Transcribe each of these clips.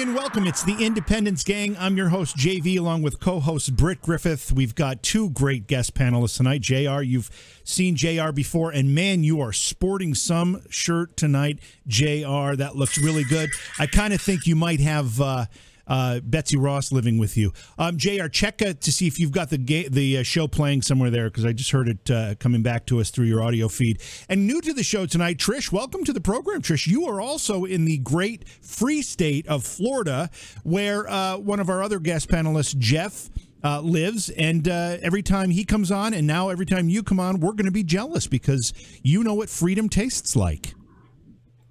and welcome. It's the Independence Gang. I'm your host, JV, along with co host Britt Griffith. We've got two great guest panelists tonight. JR, you've seen JR before, and man, you are sporting some shirt tonight, JR. That looks really good. I kind of think you might have. Uh, uh, Betsy Ross living with you. Um, JR. Check uh, to see if you've got the ga- the uh, show playing somewhere there because I just heard it uh, coming back to us through your audio feed. And new to the show tonight, Trish. Welcome to the program, Trish. You are also in the great free state of Florida, where uh, one of our other guest panelists, Jeff. Uh, lives and uh, every time he comes on and now every time you come on we're going to be jealous because you know what freedom tastes like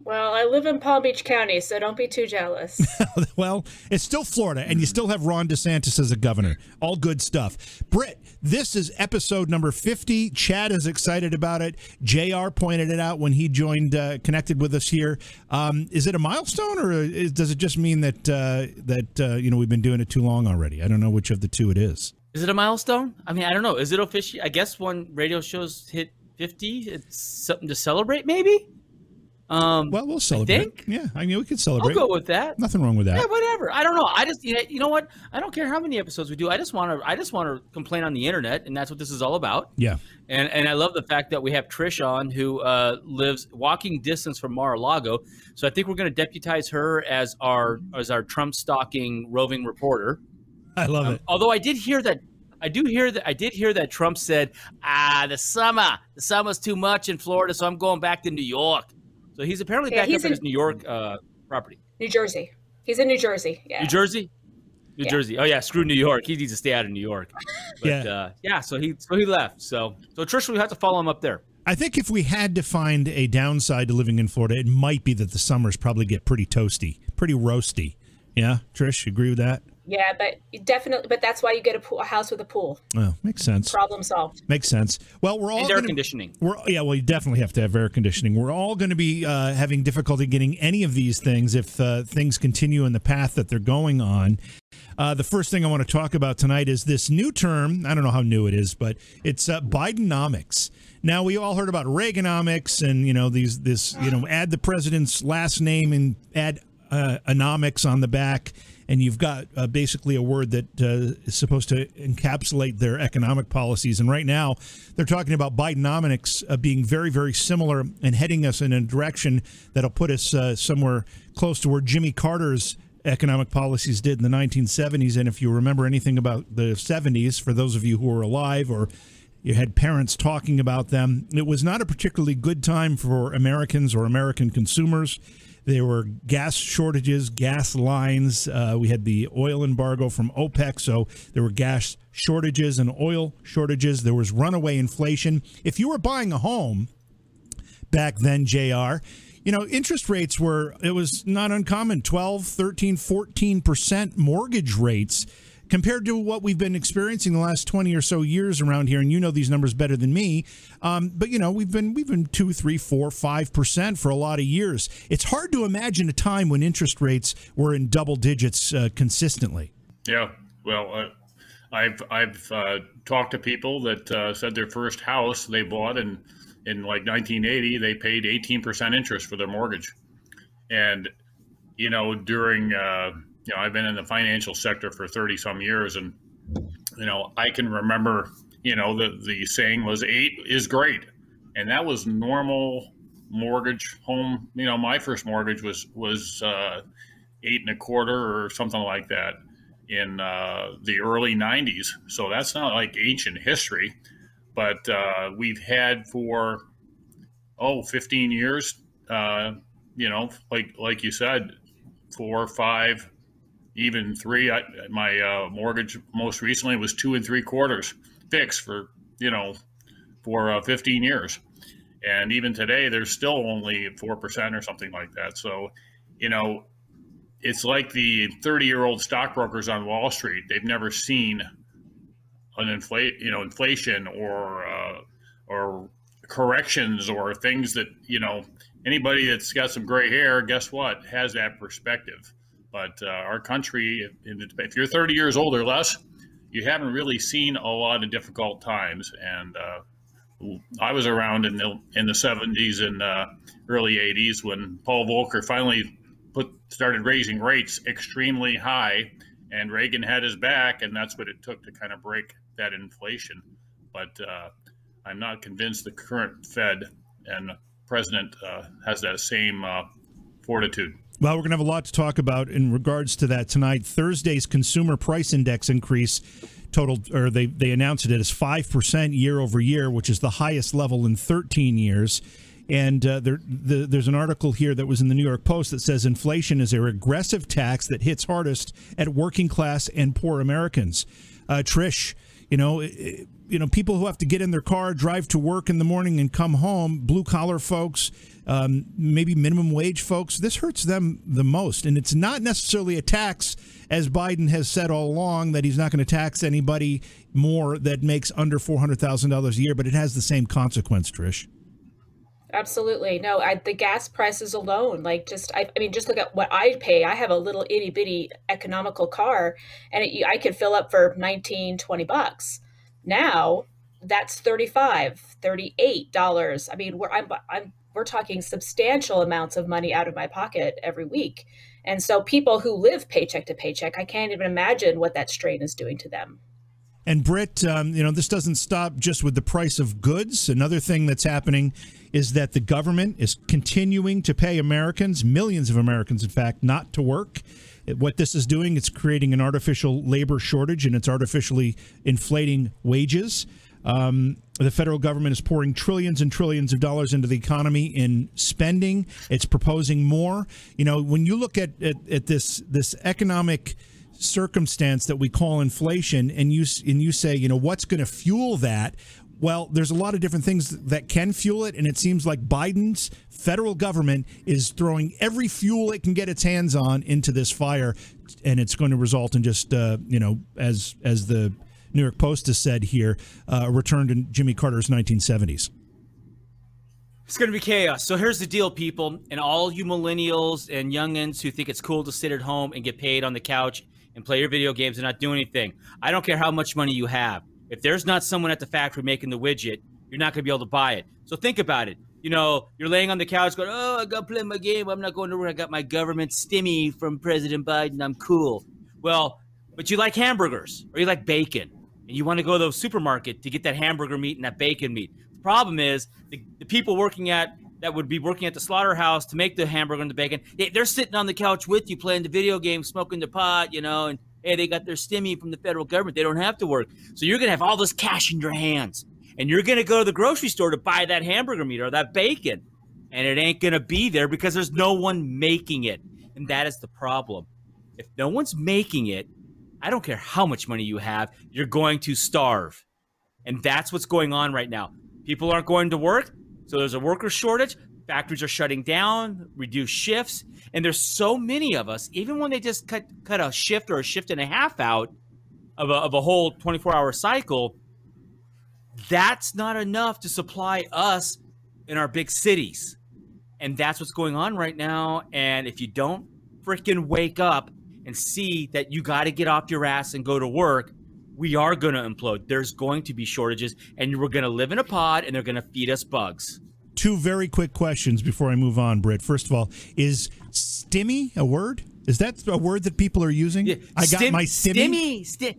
well, I live in Palm Beach County, so don't be too jealous. well, it's still Florida, and you still have Ron DeSantis as a governor. All good stuff. Britt, this is episode number 50. Chad is excited about it. JR pointed it out when he joined, uh, connected with us here. Um, is it a milestone, or is, does it just mean that, uh, that uh, you know, we've been doing it too long already? I don't know which of the two it is. Is it a milestone? I mean, I don't know. Is it official? I guess when radio shows hit 50, it's something to celebrate, maybe? Um, well, we'll celebrate. I think? Yeah, I mean, we could celebrate. I'll go with that. Nothing wrong with that. Yeah, whatever. I don't know. I just, you know what? I don't care how many episodes we do. I just want to, I just want to complain on the internet, and that's what this is all about. Yeah. And and I love the fact that we have Trish on, who uh, lives walking distance from Mar-a-Lago. So I think we're going to deputize her as our as our Trump stalking roving reporter. I love um, it. Although I did hear that I do hear that I did hear that Trump said, "Ah, the summer, the summer's too much in Florida, so I'm going back to New York." So he's apparently yeah, back he's up in, his New York uh, property. New Jersey. He's in New Jersey. Yeah. New Jersey. New yeah. Jersey. Oh yeah, screw New York. He needs to stay out of New York. But, yeah. Uh, yeah. So he so he left. So so Trish, we have to follow him up there. I think if we had to find a downside to living in Florida, it might be that the summers probably get pretty toasty, pretty roasty. Yeah, Trish, agree with that? Yeah, but definitely, but that's why you get a, pool, a house with a pool. Oh, makes sense. Problem solved. Makes sense. Well, we're all and air gonna, conditioning. We're yeah, well, you definitely have to have air conditioning. We're all going to be uh, having difficulty getting any of these things if uh, things continue in the path that they're going on. Uh, the first thing I want to talk about tonight is this new term. I don't know how new it is, but it's uh, Bidenomics. Now we all heard about Reaganomics and you know these this you know add the president's last name and add uh, anomics on the back and you've got uh, basically a word that uh, is supposed to encapsulate their economic policies. And right now, they're talking about Bidenomics uh, being very, very similar and heading us in a direction that'll put us uh, somewhere close to where Jimmy Carter's economic policies did in the 1970s. And if you remember anything about the 70s, for those of you who are alive or you had parents talking about them, it was not a particularly good time for Americans or American consumers. There were gas shortages, gas lines. Uh, we had the oil embargo from OPEC, so there were gas shortages and oil shortages. There was runaway inflation. If you were buying a home back then, JR, you know, interest rates were, it was not uncommon 12, 13, 14% mortgage rates compared to what we've been experiencing the last 20 or so years around here and you know these numbers better than me um, but you know we've been we've been two three four five percent for a lot of years. It's hard to imagine a time when interest rates were in double digits uh, consistently. Yeah well uh, i've i've uh, talked to people that uh, said their first house they bought in in like 1980 they paid 18% interest for their mortgage. And you know during uh, you know, I've been in the financial sector for 30 some years and, you know, I can remember, you know, the, the saying was eight is great. And that was normal mortgage home. You know, my first mortgage was, was, uh, eight and a quarter or something like that in uh, the early 90s. So that's not like ancient history, but uh, we've had for, oh, 15 years, uh, you know, like, like you said, four, five, even three. I, my uh, mortgage most recently was two and three quarters fixed for you know for uh, 15 years, and even today there's still only four percent or something like that. So, you know, it's like the 30 year old stockbrokers on Wall Street. They've never seen an inflate you know inflation or uh, or corrections or things that you know anybody that's got some gray hair guess what has that perspective but uh, our country, if you're 30 years old or less, you haven't really seen a lot of difficult times. And uh, I was around in the in the 70s and uh, early 80s when Paul Volcker finally put started raising rates extremely high, and Reagan had his back, and that's what it took to kind of break that inflation. But uh, I'm not convinced the current Fed and president uh, has that same uh, fortitude. Well, we're going to have a lot to talk about in regards to that tonight. Thursday's consumer price index increase totaled, or they, they announced it as 5% year over year, which is the highest level in 13 years. And uh, there, the, there's an article here that was in the New York Post that says inflation is a regressive tax that hits hardest at working class and poor Americans. Uh, Trish, you know, you know, people who have to get in their car, drive to work in the morning, and come home, blue collar folks, um, maybe minimum wage folks, this hurts them the most. And it's not necessarily a tax, as Biden has said all along, that he's not going to tax anybody more that makes under $400,000 a year, but it has the same consequence, Trish. Absolutely. No, I, the gas prices alone, like just, I, I, mean, just look at what I pay. I have a little itty bitty economical car and it, I can fill up for 19, 20 bucks. Now that's 35, $38. I mean, we're, I'm, I'm, we're talking substantial amounts of money out of my pocket every week. And so people who live paycheck to paycheck, I can't even imagine what that strain is doing to them. And Britt, um, you know, this doesn't stop just with the price of goods. Another thing that's happening is that the government is continuing to pay Americans, millions of Americans, in fact, not to work. What this is doing, it's creating an artificial labor shortage and it's artificially inflating wages. Um, the federal government is pouring trillions and trillions of dollars into the economy in spending. It's proposing more. You know, when you look at, at, at this this economic circumstance that we call inflation and you and you say you know what's going to fuel that well there's a lot of different things that can fuel it and it seems like Biden's federal government is throwing every fuel it can get its hands on into this fire and it's going to result in just uh, you know as as the New York Post has said here uh, a return to Jimmy Carter's 1970s it's going to be chaos. So here's the deal, people, and all you millennials and youngins who think it's cool to sit at home and get paid on the couch and play your video games and not do anything. I don't care how much money you have. If there's not someone at the factory making the widget, you're not going to be able to buy it. So think about it. You know, you're laying on the couch going, oh, I got to play my game. I'm not going to work. I got my government stimmy from President Biden. I'm cool. Well, but you like hamburgers or you like bacon and you want to go to the supermarket to get that hamburger meat and that bacon meat. The problem is the, the people working at that would be working at the slaughterhouse to make the hamburger and the bacon. They, they're sitting on the couch with you playing the video game, smoking the pot, you know, and hey, they got their stimmy from the federal government. They don't have to work. So you're going to have all this cash in your hands. And you're going to go to the grocery store to buy that hamburger meat or that bacon. And it ain't going to be there because there's no one making it. And that is the problem. If no one's making it, I don't care how much money you have, you're going to starve. And that's what's going on right now. People aren't going to work. So there's a worker shortage. Factories are shutting down, reduce shifts, and there's so many of us. Even when they just cut cut a shift or a shift and a half out of a, of a whole 24 hour cycle, that's not enough to supply us in our big cities, and that's what's going on right now. And if you don't freaking wake up and see that you got to get off your ass and go to work, we are going to implode. There's going to be shortages, and we're going to live in a pod, and they're going to feed us bugs. Two very quick questions before I move on, Britt. First of all, is stimmy a word? Is that a word that people are using? Yeah. I got Stim- my stimmy. Stimmy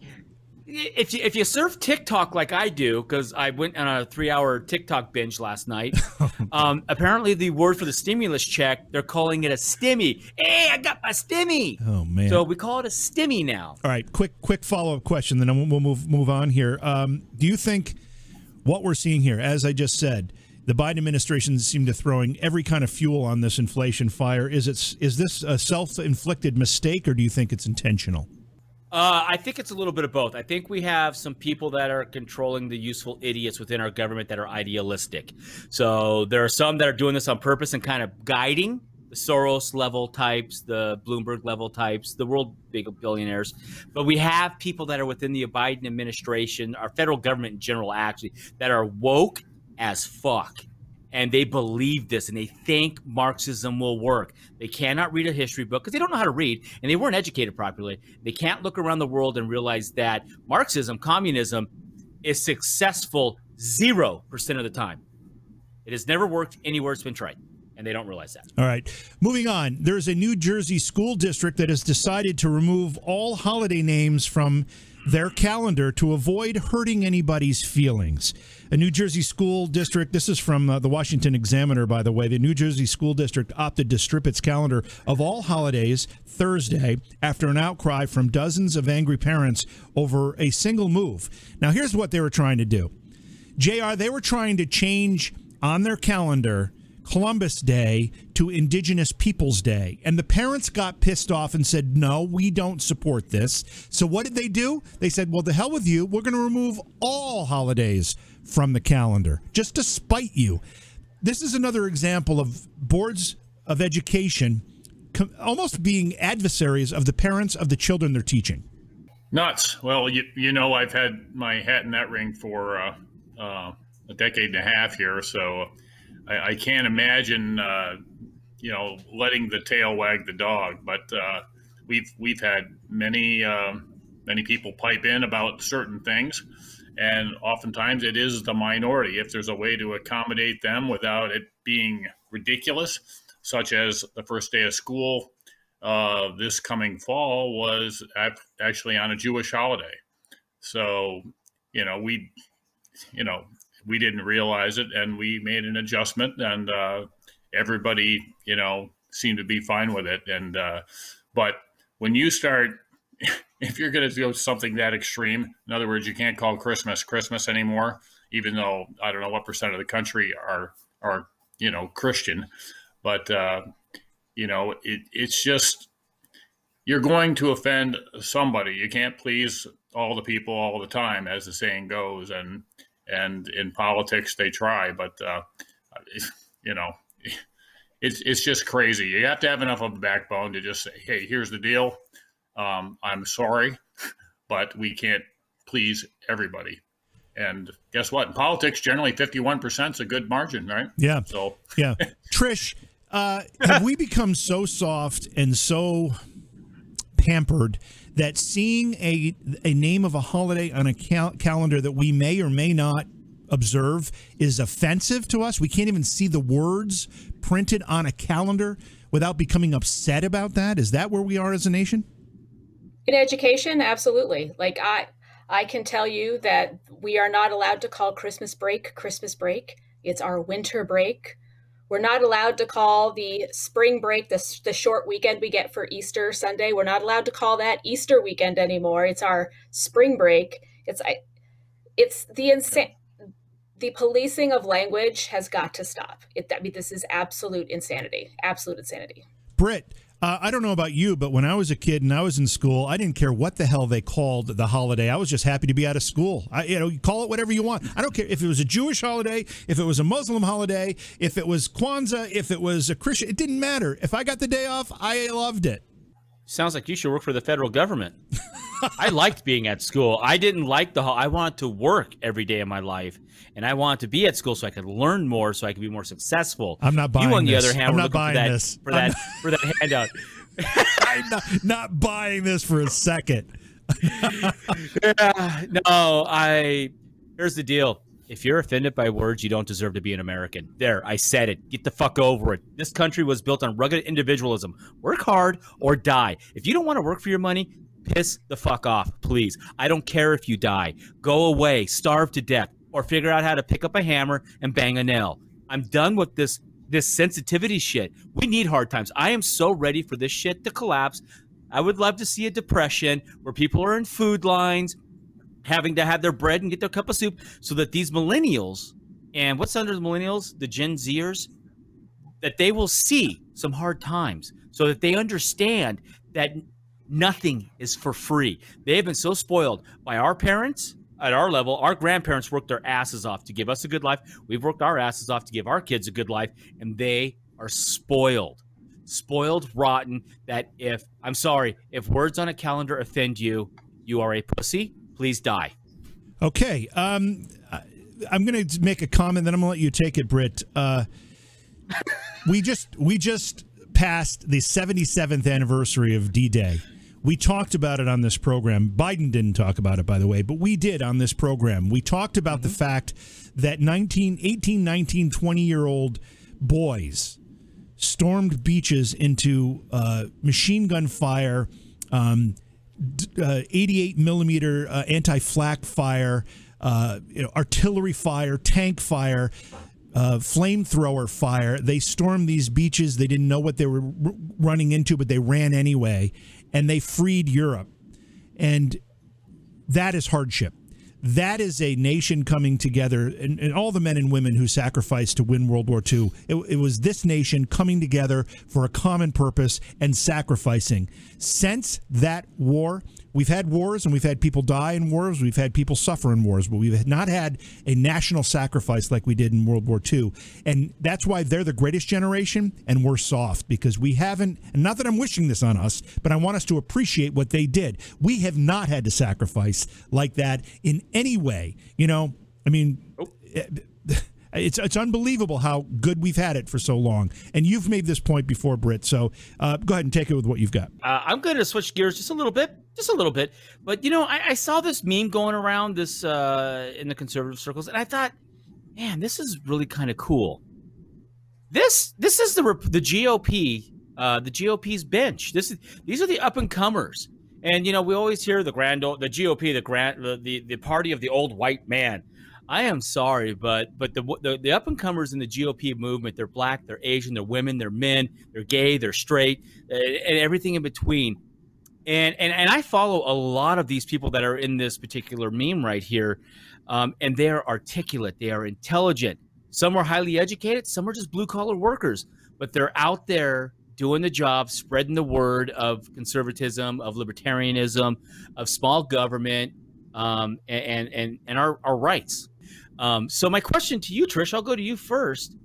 if you, if you surf TikTok like I do, because I went on a three hour TikTok binge last night, um, apparently the word for the stimulus check, they're calling it a stimmy. Hey, I got my stimmy. Oh man! So we call it a stimmy now. All right, quick quick follow up question, then we'll move move on here. Um, do you think what we're seeing here, as I just said? The Biden administration seemed to throwing every kind of fuel on this inflation fire. Is it is this a self inflicted mistake, or do you think it's intentional? Uh, I think it's a little bit of both. I think we have some people that are controlling the useful idiots within our government that are idealistic. So there are some that are doing this on purpose and kind of guiding the Soros level types, the Bloomberg level types, the world big billionaires. But we have people that are within the Biden administration, our federal government in general, actually, that are woke as fuck and they believe this and they think Marxism will work. They cannot read a history book because they don't know how to read and they weren't educated properly. They can't look around the world and realize that Marxism, communism, is successful 0% of the time. It has never worked anywhere it's been tried. and they don't realize that. All right. Moving on. There's a New Jersey school district that has decided to remove all holiday names from their calendar to avoid hurting anybody's feelings. A New Jersey school district, this is from uh, the Washington Examiner, by the way. The New Jersey school district opted to strip its calendar of all holidays Thursday after an outcry from dozens of angry parents over a single move. Now, here's what they were trying to do JR, they were trying to change on their calendar Columbus Day to Indigenous Peoples Day. And the parents got pissed off and said, no, we don't support this. So what did they do? They said, well, the hell with you. We're going to remove all holidays from the calendar just to spite you. This is another example of boards of education almost being adversaries of the parents of the children they're teaching. Nuts. Well, you, you know, I've had my hat in that ring for uh, uh, a decade and a half here. So I, I can't imagine, uh, you know, letting the tail wag the dog. But uh, we've we've had many uh, many people pipe in about certain things, and oftentimes it is the minority. If there's a way to accommodate them without it being ridiculous, such as the first day of school uh, this coming fall was actually on a Jewish holiday. So, you know, we, you know, we didn't realize it, and we made an adjustment, and uh, everybody, you know, seemed to be fine with it. And uh, but when you start, if you're going to do something that extreme, in other words, you can't call Christmas Christmas anymore, even though I don't know what percent of the country are are you know Christian, but uh, you know it, it's just you're going to offend somebody. You can't please all the people all the time, as the saying goes, and and in politics they try, but uh, you know, it's it's just crazy. You have to have enough of a backbone to just say, "Hey, here's the deal. Um, I'm sorry, but we can't please everybody." And guess what? In politics, generally, 51% is a good margin, right? Yeah. So, yeah. Trish, uh, have we become so soft and so pampered that seeing a a name of a holiday on a cal- calendar that we may or may not observe is offensive to us. We can't even see the words printed on a calendar without becoming upset about that. Is that where we are as a nation? In education, absolutely. Like I I can tell you that we are not allowed to call Christmas break Christmas break. It's our winter break. We're not allowed to call the spring break, the, the short weekend we get for Easter Sunday, we're not allowed to call that Easter weekend anymore. It's our spring break. It's I, it's the insane. The policing of language has got to stop. It, I mean, this is absolute insanity. Absolute insanity. Britt, uh, I don't know about you, but when I was a kid and I was in school, I didn't care what the hell they called the holiday. I was just happy to be out of school. I, you know, you call it whatever you want. I don't care if it was a Jewish holiday, if it was a Muslim holiday, if it was Kwanzaa, if it was a Christian. It didn't matter. If I got the day off, I loved it. Sounds like you should work for the federal government. I liked being at school. I didn't like the. I wanted to work every day of my life, and I wanted to be at school so I could learn more, so I could be more successful. I'm not buying. You, on this. the other hand, I'm not buying for that, this for that for that handout. I'm not, not buying this for a second. yeah, no, I. Here's the deal. If you're offended by words, you don't deserve to be an American. There, I said it. Get the fuck over it. This country was built on rugged individualism. Work hard or die. If you don't want to work for your money, piss the fuck off, please. I don't care if you die. Go away, starve to death, or figure out how to pick up a hammer and bang a nail. I'm done with this this sensitivity shit. We need hard times. I am so ready for this shit to collapse. I would love to see a depression where people are in food lines, having to have their bread and get their cup of soup, so that these millennials and what's under the millennials, the Gen Zers, that they will see some hard times, so that they understand that nothing is for free. They have been so spoiled by our parents at our level, our grandparents worked their asses off to give us a good life. We've worked our asses off to give our kids a good life, and they are spoiled. Spoiled, rotten. That if, I'm sorry, if words on a calendar offend you, you are a pussy. Please die. Okay. Um, I'm going to make a comment, then I'm going to let you take it, Britt. Uh, we just we just passed the 77th anniversary of D-Day. We talked about it on this program. Biden didn't talk about it, by the way, but we did on this program. We talked about mm-hmm. the fact that 19, 18, 19, 20 year old boys stormed beaches into uh, machine gun fire, um, uh, 88 millimeter uh, anti flak fire, uh, you know, artillery fire, tank fire. Uh, flamethrower fire. They stormed these beaches. They didn't know what they were r- running into, but they ran anyway, and they freed Europe. And that is hardship that is a nation coming together and, and, all the men and women who sacrificed to win World War II. It, it, was this nation coming together for a common purpose and sacrificing. Since that war, we've had wars and we've had people die in wars, we've had people suffer in wars, but we've not had a national sacrifice like we did in World War II. And that's why they're the greatest generation and we're soft because we haven't, and not that I'm wishing this on us, but I want us to appreciate what they did. We have not had to sacrifice like that in any way. You know, I mean, oh. it's it's unbelievable how good we've had it for so long. And you've made this point before, Britt. So uh, go ahead and take it with what you've got. Uh, I'm going to switch gears just a little bit, just a little bit. But you know, I, I saw this meme going around this uh, in the conservative circles, and I thought, man, this is really kind of cool. This this is the the GOP, uh, the GOP's bench. This is these are the up and comers. And you know, we always hear the grand, the GOP, the grand, the, the, the party of the old white man. I am sorry, but but the the, the up and comers in the GOP movement, they're black, they're Asian, they're women, they're men, they're gay, they're straight, and everything in between. And and and I follow a lot of these people that are in this particular meme right here, um, and they are articulate, they are intelligent. Some are highly educated, some are just blue collar workers, but they're out there doing the job, spreading the word of conservatism, of libertarianism, of small government, um, and and and our, our rights. Um, so my question to you, Trish, I'll go to you first.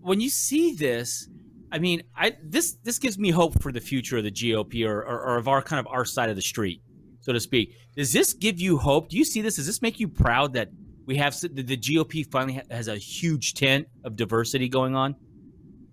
When you see this, I mean, I this this gives me hope for the future of the GOP or, or, or of our kind of our side of the street, so to speak. Does this give you hope? Do you see this? Does this make you proud that we have the, GOP finally has a huge tent of diversity going on?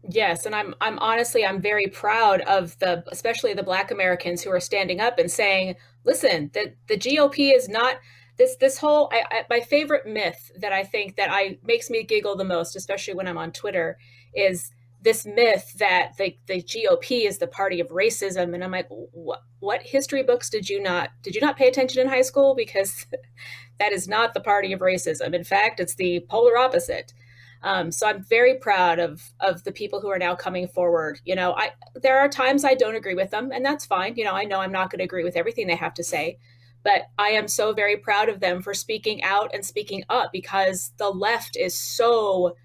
Yes, and I'm I'm honestly I'm very proud of the especially the black Americans who are standing up and saying, "Listen, the the GOP is not this this whole I, I, my favorite myth that I think that I makes me giggle the most, especially when I'm on Twitter, is this myth that the, the GOP is the party of racism. And I'm like, what, what history books did you not did you not pay attention in high school? Because that is not the party of racism. In fact, it's the polar opposite. Um, so I'm very proud of of the people who are now coming forward. You know, I there are times I don't agree with them, and that's fine. You know, I know I'm not going to agree with everything they have to say, but I am so very proud of them for speaking out and speaking up because the left is so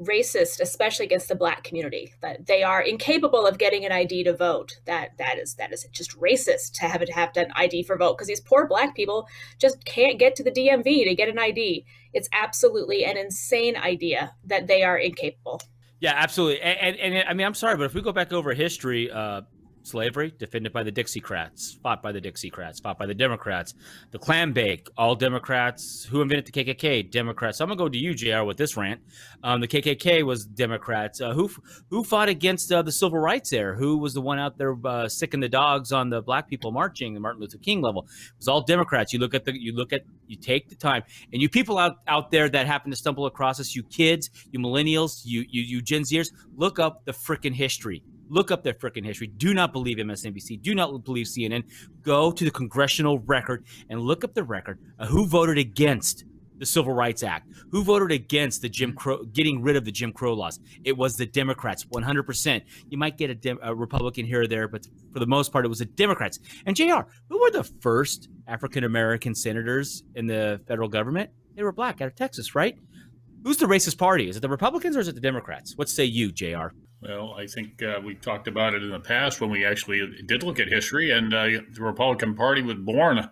racist, especially against the black community, that they are incapable of getting an ID to vote. That that is that is just racist to have it have an ID for vote because these poor black people just can't get to the DMV to get an ID. It's absolutely an insane idea that they are incapable. Yeah, absolutely. And, and, and I mean, I'm sorry, but if we go back over history, uh, slavery, defended by the Dixiecrats, fought by the Dixiecrats, fought by the Democrats. The clam bake, all Democrats. Who invented the KKK? Democrats. So I'm gonna go to you, JR. With this rant, um, the KKK was Democrats. Uh, who who fought against uh, the civil rights era? Who was the one out there uh, sicking the dogs on the black people marching, the Martin Luther King level? It was all Democrats. You look at the, you look at, you take the time, and you people out out there that happen to stumble across us, you kids, you millennials, you you you Gen Zers, look up the freaking history Look up their freaking history. Do not believe MSNBC. Do not believe CNN. Go to the congressional record and look up the record who voted against the Civil Rights Act, who voted against the Jim Crow, getting rid of the Jim Crow laws. It was the Democrats, 100%. You might get a, a Republican here or there, but for the most part, it was the Democrats. And JR, who were the first African American senators in the federal government? They were black out of Texas, right? Who's the racist party? Is it the Republicans or is it the Democrats? What say you, JR? Well, I think uh, we talked about it in the past when we actually did look at history, and uh, the Republican Party was born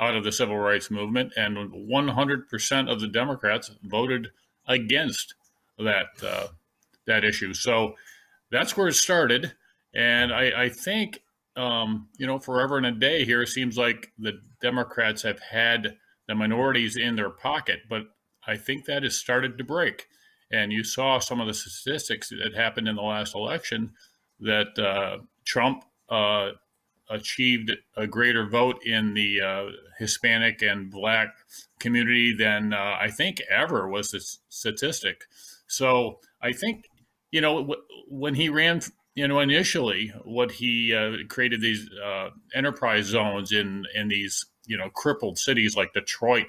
out of the civil rights movement, and 100% of the Democrats voted against that uh, that issue. So that's where it started, and I, I think um, you know forever and a day here it seems like the Democrats have had the minorities in their pocket, but I think that has started to break. And you saw some of the statistics that happened in the last election that uh, Trump uh, achieved a greater vote in the uh, Hispanic and Black community than uh, I think ever was the statistic. So I think you know, when he ran, you know, initially, what he uh, created these uh, enterprise zones in in these, you know, crippled cities like Detroit,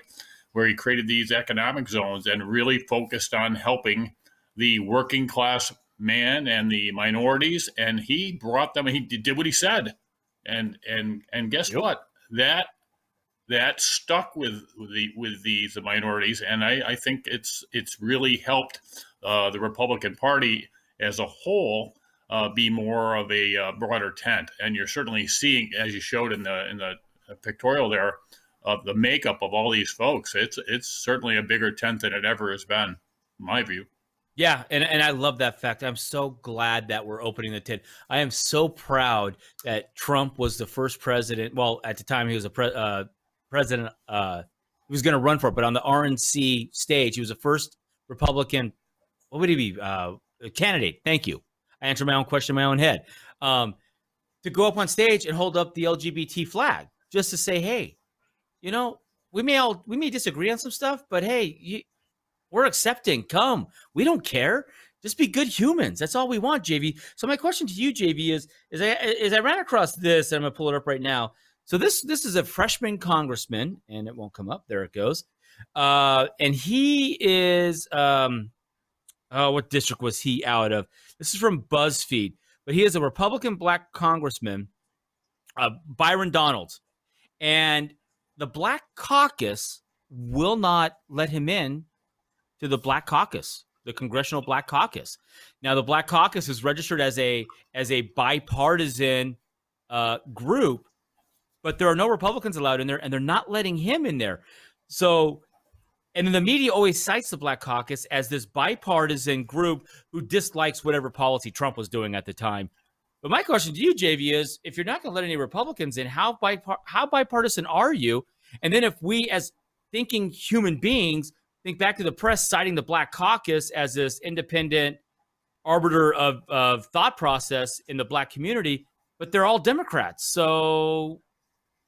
where he created these economic zones and really focused on helping the working class man and the minorities, and he brought them. He did what he said, and and and guess yep. what? That that stuck with the with the the minorities, and I, I think it's it's really helped uh, the Republican Party as a whole uh, be more of a uh, broader tent. And you're certainly seeing, as you showed in the in the pictorial there, of the makeup of all these folks. It's it's certainly a bigger tent than it ever has been, my view. Yeah, and, and I love that fact. I'm so glad that we're opening the tent. I am so proud that Trump was the first president. Well, at the time he was a pre, uh, president. Uh, he was going to run for it, but on the RNC stage, he was the first Republican. What would he be? Uh, candidate. Thank you. I answered my own question in my own head. Um, to go up on stage and hold up the LGBT flag, just to say, hey, you know, we may all we may disagree on some stuff, but hey, you, we're accepting. Come, we don't care. Just be good humans. That's all we want, JV. So my question to you, JV, is is I is I ran across this, and I'm gonna pull it up right now. So this this is a freshman congressman, and it won't come up. There it goes. Uh, and he is um, oh, what district was he out of? This is from BuzzFeed, but he is a Republican black congressman, uh, Byron Donalds, and the Black Caucus will not let him in to the Black Caucus, the Congressional Black Caucus. Now, the Black Caucus is registered as a as a bipartisan uh, group, but there are no Republicans allowed in there, and they're not letting him in there. So, and then the media always cites the Black Caucus as this bipartisan group who dislikes whatever policy Trump was doing at the time. But my question to you, JV, is if you're not going to let any Republicans in, how bipar- how bipartisan are you? And then if we, as thinking human beings, think back to the press citing the Black Caucus as this independent arbiter of, of thought process in the black community, but they're all Democrats. So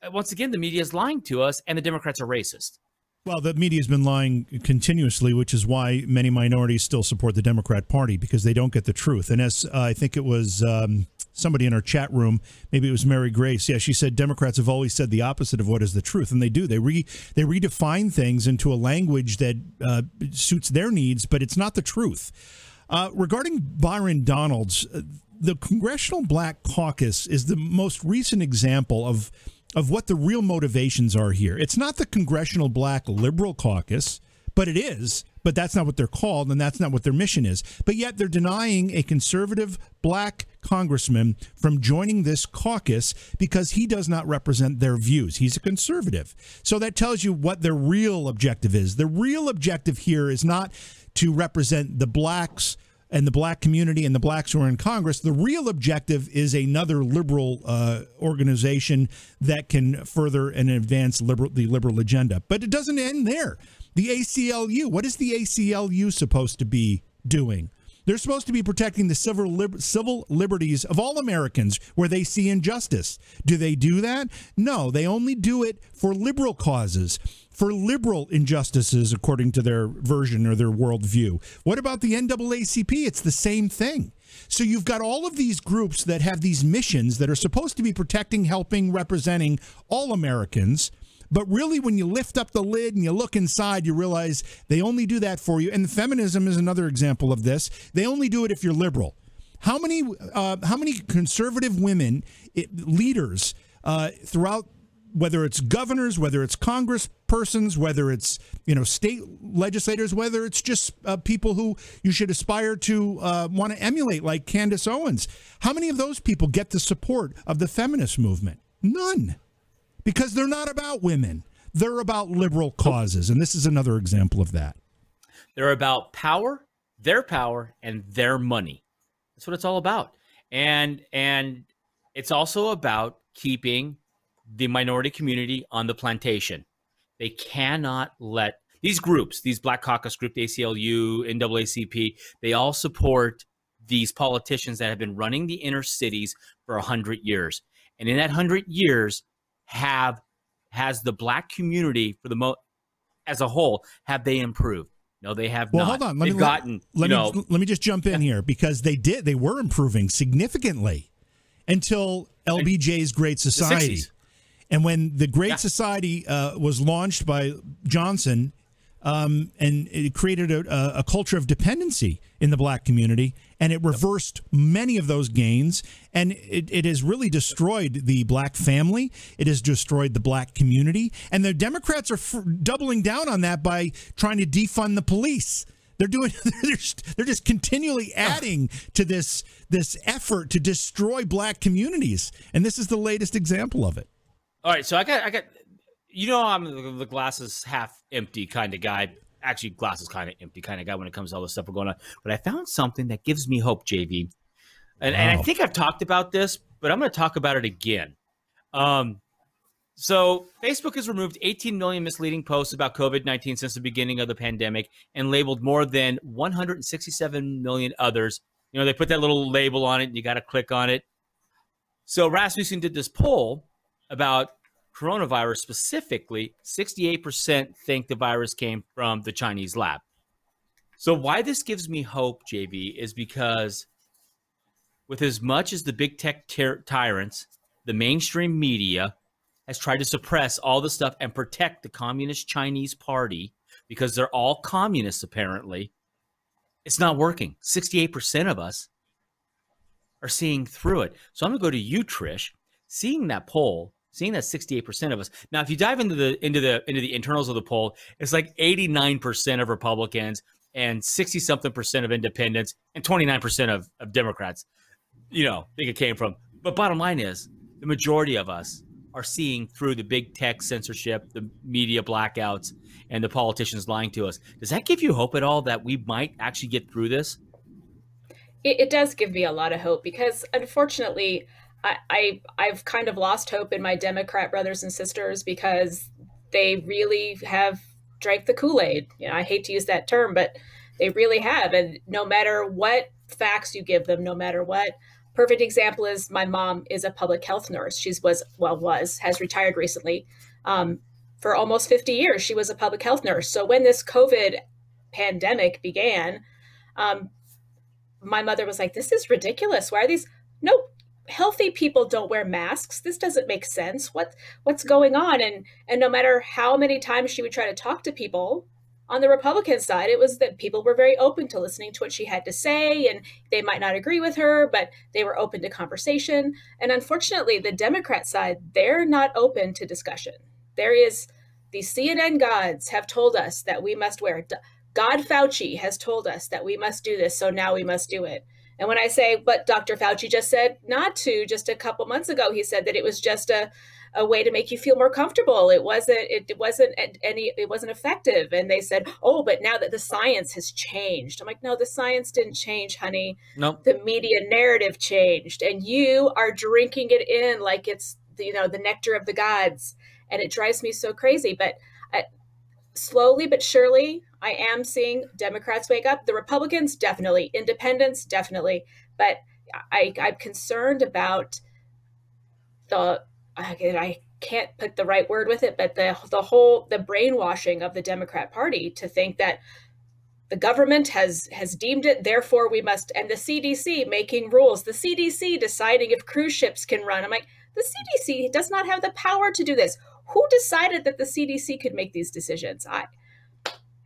uh, once again, the media is lying to us, and the Democrats are racist. Well, the media has been lying continuously, which is why many minorities still support the Democrat Party because they don't get the truth. And as uh, I think it was um, somebody in our chat room, maybe it was Mary Grace. Yeah, she said Democrats have always said the opposite of what is the truth, and they do. They re they redefine things into a language that uh, suits their needs, but it's not the truth. Uh, regarding Byron Donalds, uh, the Congressional Black Caucus is the most recent example of of what the real motivations are here. It's not the Congressional Black Liberal Caucus, but it is. But that's not what they're called, and that's not what their mission is. But yet they're denying a conservative black congressman from joining this caucus because he does not represent their views. He's a conservative. So that tells you what their real objective is. The real objective here is not to represent the blacks and the black community and the blacks who are in Congress. The real objective is another liberal uh, organization that can further and advance liberal, the liberal agenda. But it doesn't end there. The ACLU, what is the ACLU supposed to be doing? They're supposed to be protecting the civil, civil liberties of all Americans where they see injustice. Do they do that? No, they only do it for liberal causes for liberal injustices, according to their version or their worldview. What about the NAACP? It's the same thing. So you've got all of these groups that have these missions that are supposed to be protecting, helping, representing all Americans. But really, when you lift up the lid and you look inside, you realize they only do that for you. And feminism is another example of this. They only do it if you're liberal. How many, uh, how many conservative women it, leaders uh, throughout whether it's governors, whether it's Congress persons, whether it's you know state legislators, whether it's just uh, people who you should aspire to uh, want to emulate, like Candace Owens. How many of those people get the support of the feminist movement? None, because they're not about women. They're about liberal causes, and this is another example of that. They're about power, their power, and their money. That's what it's all about, and and it's also about keeping the minority community on the plantation. They cannot let these groups, these Black Caucus group, the ACLU, NAACP, they all support these politicians that have been running the inner cities for a hundred years. And in that hundred years, have has the black community for the mo as a whole, have they improved? No, they have well, not. hold on. Let They've me gotten. let, let me know, let me just jump in here because they did they were improving significantly until LBJ's Great Society, 60s. And when the Great Yeah. Society uh, was launched by Johnson, um, and it created a, a culture of dependency in the black community, and it reversed many of those gains, and it, it has really destroyed the black family. It has destroyed the black community, and the Democrats are f- doubling down on that by trying to defund the police. They're doing. They're just, they're just continually adding to this this effort to destroy black communities, and this is the latest example of it. All right, so I got, I got, you know, I'm the, the glasses half empty kind of guy. Actually, glasses kind of empty kind of guy when it comes to all this stuff we're going on. But I found something that gives me hope, JV, and, and I think I've talked about this, but I'm going to talk about it again. Um, so Facebook has removed 18 million misleading posts about COVID-19 since the beginning of the pandemic and labeled more than 167 million others. You know, they put that little label on it, and you got to click on it. So Rasmussen did this poll about coronavirus specifically. 68% think the virus came from the Chinese lab. So why this gives me hope, JV, is because with as much as the big tech ty- tyrants, the mainstream media has tried to suppress all the stuff and protect the communist Chinese party because they're all communists apparently. It's not working. 68% of us are seeing through it. So I'm going to go to you, Trish. Seeing that poll, seeing that 68% of us. Now, if you dive into the into the into the internals of the poll, it's like 89% of Republicans and 60 something percent of independents and 29% of, of Democrats. You know, think it came from. But bottom line is, the majority of us are seeing through the big tech censorship, the media blackouts, and the politicians lying to us. Does that give you hope at all that we might actually get through this? It, it does give me a lot of hope because unfortunately, I, I I've kind of lost hope in my Democrat brothers and sisters because they really have drank the Kool Aid. You know, I hate to use that term, but they really have. And no matter what facts you give them, no matter what. Perfect example is my mom is a public health nurse. She's was well was has retired recently. Um, for almost 50 years, she was a public health nurse. So when this COVID pandemic began, um, my mother was like, "This is ridiculous. Why are these no healthy people don't wear masks? This doesn't make sense. What what's going on?" And and no matter how many times she would try to talk to people on the Republican side, it was that people were very open to listening to what she had to say, and they might not agree with her, but they were open to conversation. And unfortunately, the Democrat side, they're not open to discussion. There is the CNN gods have told us that we must wear. God Fauci has told us that we must do this, so now we must do it. And when I say, but Dr. Fauci just said not to, just a couple months ago, he said that it was just a, a way to make you feel more comfortable. It wasn't, it, it wasn't any, it wasn't effective. And they said, oh, but now that the science has changed. I'm like, no, the science didn't change, honey. Nope. The media narrative changed, and you are drinking it in like it's, you know, the nectar of the gods. And it drives me so crazy. But I, slowly but surely, I am seeing Democrats wake up. The Republicans, definitely. Independents, definitely. But I, I'm concerned about the, I, can't put the right word with it, but the, the whole, the brainwashing of the Democrat Party to think that the government has has deemed it therefore we must and the cdc making rules the cdc deciding if cruise ships can run i'm like the cdc does not have the power to do this who decided that the cdc could make these decisions i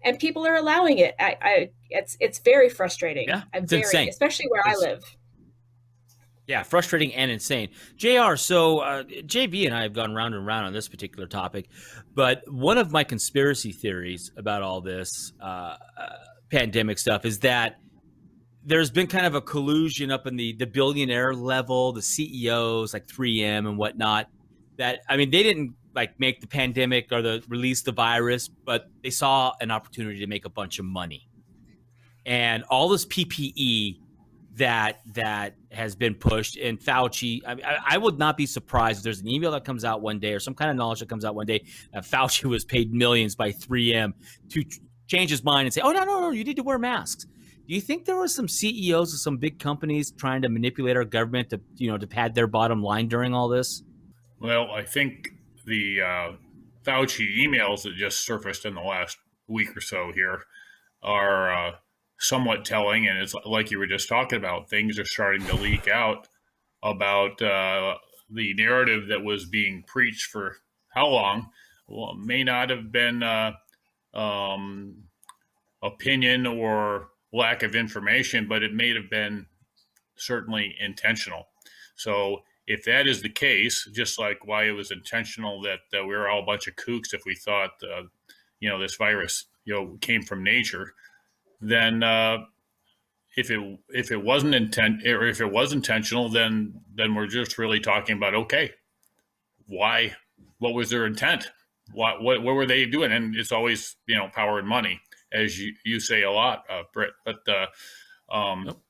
and people are allowing it i, I it's it's very frustrating Yeah, i'm it's very insane. especially where It's- i live Yeah, frustrating and insane. JR, so uh, JV and I have gone round and round on this particular topic, but one of my conspiracy theories about all this uh, uh, pandemic stuff is that there's been kind of a collusion up in the, the billionaire level, the CEOs like 3M and whatnot. That I mean, they didn't like make the pandemic or the release the virus, but they saw an opportunity to make a bunch of money, and all this PPE that that has been pushed. And Fauci, I, I, would not be surprised if there's an email that comes out one day or some kind of knowledge that comes out one day that Fauci was paid millions by 3M to change his mind and say, "Oh no, no, no, you need to wear masks." Do you think there were some CEOs of some big companies trying to manipulate our government to, you know, to pad their bottom line during all this? Well, I think the uh, Fauci emails that just surfaced in the last week or so here are uh, somewhat telling, and it's like you were just talking about. Things are starting to leak out about uh, the narrative that was being preached for how long? Well, may not have been uh, um, opinion or lack of information, but it may have been certainly intentional. So if that is the case, just like why it was intentional that uh, we were all a bunch of kooks if we thought, uh, you know, this virus, you know, came from nature, then uh, if it if it wasn't intent or if it was intentional, then then we're just really talking about okay, why? What was their intent? What what what were they doing? And it's always you know power and money, as you you say a lot, uh, Britt. But uh, um, nope.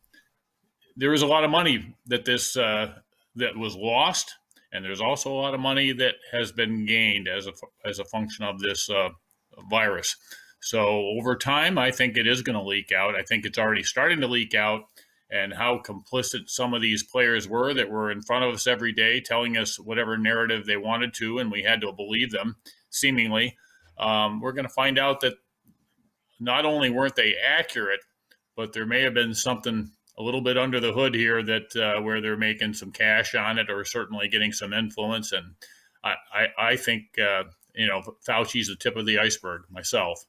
there was a lot of money that this uh, that was lost, and there's also a lot of money that has been gained as a as a function of this uh, virus. So over time, I think it is going to leak out. I think it's already starting to leak out, and how complicit some of these players were that were in front of us every day, telling us whatever narrative they wanted to, and we had to believe them. Seemingly, um, we're going to find out that not only weren't they accurate, but there may have been something a little bit under the hood here that uh, where they're making some cash on it, or certainly getting some influence. And I, I, I think uh, you know Fauci's the tip of the iceberg myself.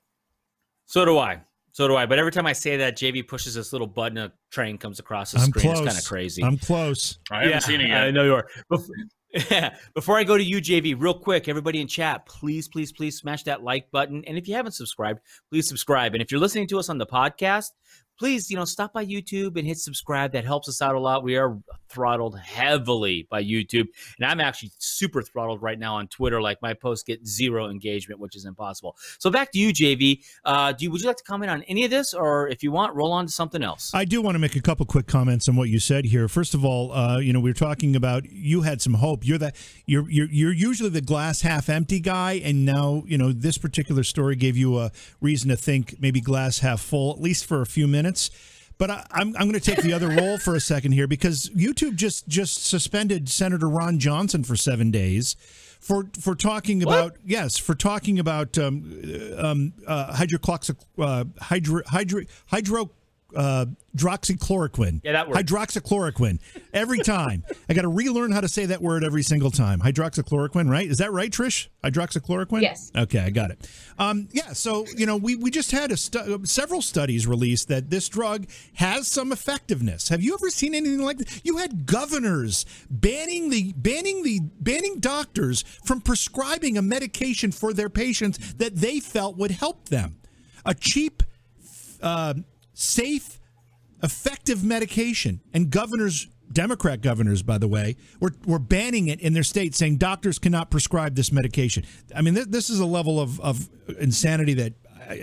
So do I. So do I. But every time I say that, JV pushes this little button, a train comes across the I'm screen. Close. It's kind of crazy. I'm close. I haven't yeah, seen it yet. I know you are. Before, before I go to you, JV, real quick, everybody in chat, please, please, please smash that like button. And if you haven't subscribed, please subscribe. And if you're listening to us on the podcast, please, you know, stop by YouTube and hit subscribe. That helps us out a lot. We are throttled heavily by YouTube. And I'm actually super throttled right now on Twitter. Like my posts get zero engagement, which is impossible. So back to you, JV. Uh, do you, would you like to comment on any of this? Or if you want, roll on to something else? I do want to make a couple quick comments on what you said here. First of all, uh, you know, we were talking about you had some hope. You're that you're, you're you're usually the glass half empty guy, and now you know this particular story gave you a reason to think maybe glass half full, at least for a few minutes minutes. But I, am I'm, I'm going to take the other role for a second here because YouTube just just suspended Senator Ron Johnson for seven days for for talking about what? yes for talking about um, um, uh, hydrocloxic uh, hydro, hydro, hydro uh, hydroxychloroquine. Yeah, that word. Hydroxychloroquine. Every time. I got to relearn how to say that word every single time. Hydroxychloroquine, right? Is that right, Trish? Hydroxychloroquine? Yes. Okay, I got it. Um, yeah, so, you know, we, we just had a stu- several studies released that this drug has some effectiveness. Have you ever seen anything like that? You had governors banning the banning the banning doctors from prescribing a medication for their patients that they felt would help them. A cheap uh, safe, effective medication. And governors, Democrat governors, by the way, were, were banning it in their state, saying doctors cannot prescribe this medication. I mean, th- this is a level of, of insanity that uh,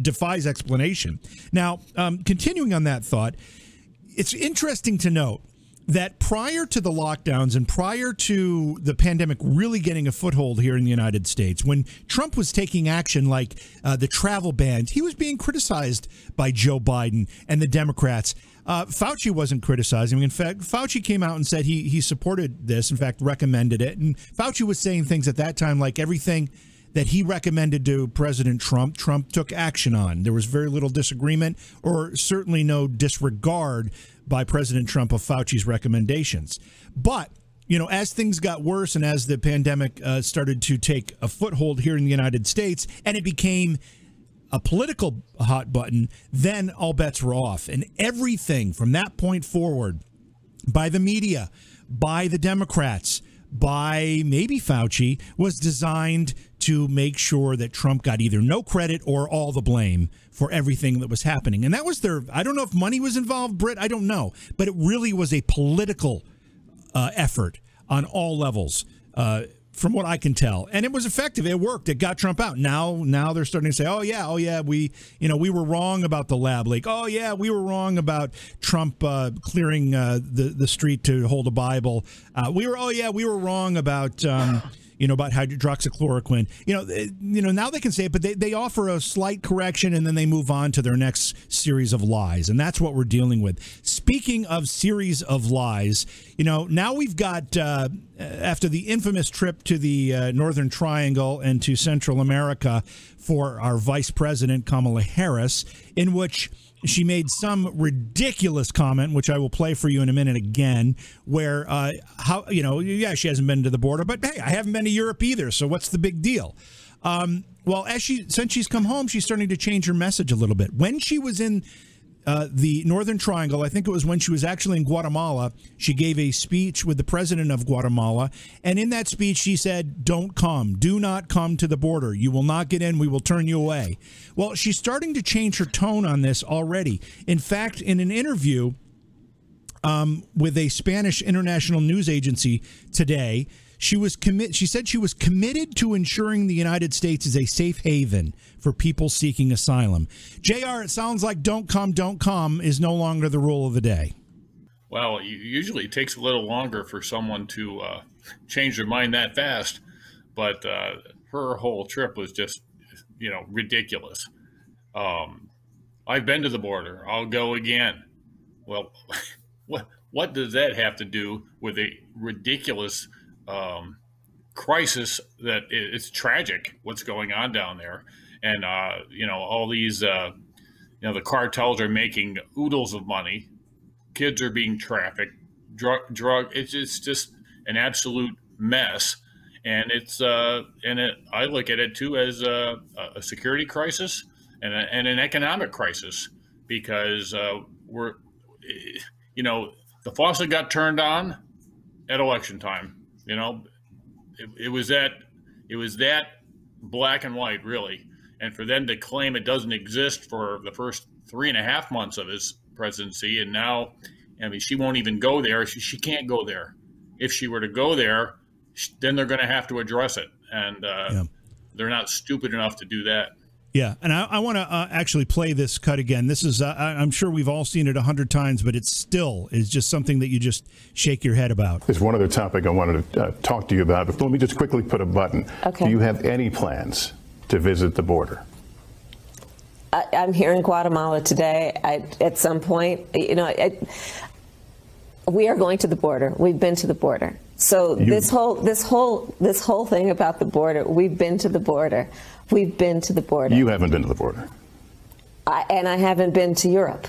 defies explanation. Now, um, continuing on that thought, it's interesting to note that prior to the lockdowns and prior to the pandemic really getting a foothold here in the United States, when Trump was taking action like uh, the travel ban, he was being criticized by Joe Biden and the Democrats. Uh, Fauci wasn't criticizing. In fact, Fauci came out and said he he supported this. In fact, recommended it. And Fauci was saying things at that time like everything that he recommended to President Trump, Trump took action on. There was very little disagreement or certainly no disregard by President Trump of Fauci's recommendations. But you know, as things got worse and as the pandemic uh, started to take a foothold here in the United States, and it became a political hot button, then all bets were off. And everything from that point forward, by the media, by the Democrats, by maybe Fauci, was designed to make sure that Trump got either no credit or all the blame for everything that was happening. And that was their, I don't know if money was involved, Britt, I don't know. But it really was a political uh, effort on all levels. Uh, from what I can tell, and it was effective. It worked. It got Trump out. Now, now they're starting to say, "Oh yeah, oh yeah, we, you know, we were wrong about the lab leak. Oh yeah, we were wrong about Trump uh, clearing uh, the the street to hold a Bible. Uh, we were, oh yeah, we were wrong about." Um, you know, about hydroxychloroquine. You know, you know now they can say it, but they, they offer a slight correction and then they move on to their next series of lies, and that's what we're dealing with. Speaking of series of lies, you know, now we've got uh, after the infamous trip to the uh, Northern Triangle and to Central America for our Vice President Kamala Harris, in which she made some ridiculous comment, which I will play for you in a minute again, where uh, how you know, yeah, she hasn't been to the border, but hey, I haven't been to Europe either, so what's the big deal? Um, well, as she since she's come home, she's starting to change her message a little bit. When she was in uh, the Northern Triangle. I think it was when she was actually in Guatemala. She gave a speech with the president of Guatemala. And in that speech, she said, Don't come. Do not come to the border. You will not get in. We will turn you away. Well, she's starting to change her tone on this already. In fact, in an interview, um, with a Spanish international news agency today. She was commit. She said she was committed to ensuring the United States is a safe haven for people seeking asylum. JR. It sounds like "Don't come, don't come" is no longer the rule of the day. Well, usually it takes a little longer for someone to uh, change their mind that fast, but uh, her whole trip was just, you know, ridiculous. Um, I've been to the border. I'll go again. Well, what what does that have to do with a ridiculous um, crisis that it's tragic what's going on down there, and uh, you know all these uh, you know the cartels are making oodles of money, kids are being trafficked, drug drug. It's it's just an absolute mess, and it's uh, and it, I look at it too as a, a security crisis and, a, and an economic crisis because uh, we're you know the faucet got turned on at election time you know, it, it was that it was that black and white really, and for them to claim it doesn't exist for the first three and a half months of his presidency, and now, I mean, she won't even go there. She, she can't go there. If she were to go there, then they're going to have to address it, and uh, yeah. they're not stupid enough to do that. Yeah, and I, I want to uh, actually play this cut again. This is, uh, I'm sure we've all seen it a hundred times, but it still is just something that you just shake your head about. There's one other topic I wanted to uh, talk to you about, but let me just quickly put a button. Okay. Do you have any plans to visit the border? I, am here in Guatemala today. I, at some point, you know, I, we are going to the border. We've been to the border. So you, this whole this whole this whole thing about the border, we've been to the border. We've been to the border. You haven't been to the border. I, and I haven't been to Europe.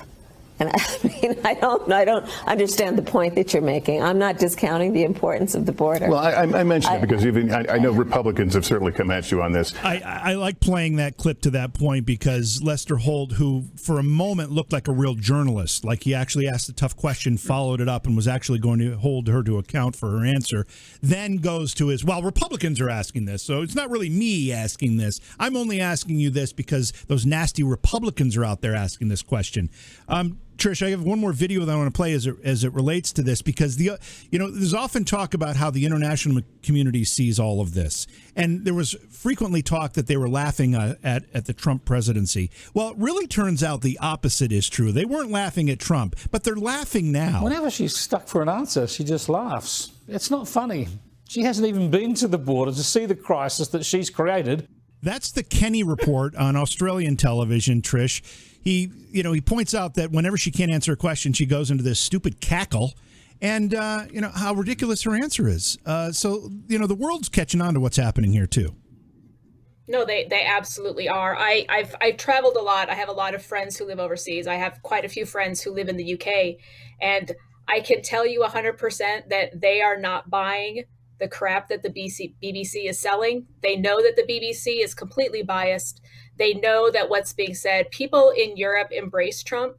And I mean, I don't, I don't understand the point that you're making. I'm not discounting the importance of the border. Well, I, I mentioned I, it because even I, I, know Republicans have certainly come at you on this. I, I like playing that clip to that point because Lester Holt, who for a moment looked like a real journalist, like he actually asked a tough question, followed it up, and was actually going to hold her to account for her answer, then goes to his, well, Republicans are asking this, so it's not really me asking this. I'm only asking you this because those nasty Republicans are out there asking this question. Um, Trish, I have one more video that I want to play as it, as it relates to this because the you know there's often talk about how the international community sees all of this, and there was frequently talk that they were laughing uh, at at the Trump presidency. Well, it really turns out the opposite is true. They weren't laughing at Trump, but they're laughing now. Whenever she's stuck for an answer, she just laughs. It's not funny. She hasn't even been to the border to see the crisis that she's created. That's the Kenny report on Australian television, Trish he you know he points out that whenever she can't answer a question, she goes into this stupid cackle, and uh, you know how ridiculous her answer is. Uh, so you know the world's catching on to what's happening here too. No, they they absolutely are. I I've I've traveled a lot. I have a lot of friends who live overseas. I have quite a few friends who live in the UK, and I can tell you 100% that they are not buying the crap that the BC, BBC is selling. They know that the BBC is completely biased. They know that what's being said, people in Europe embrace Trump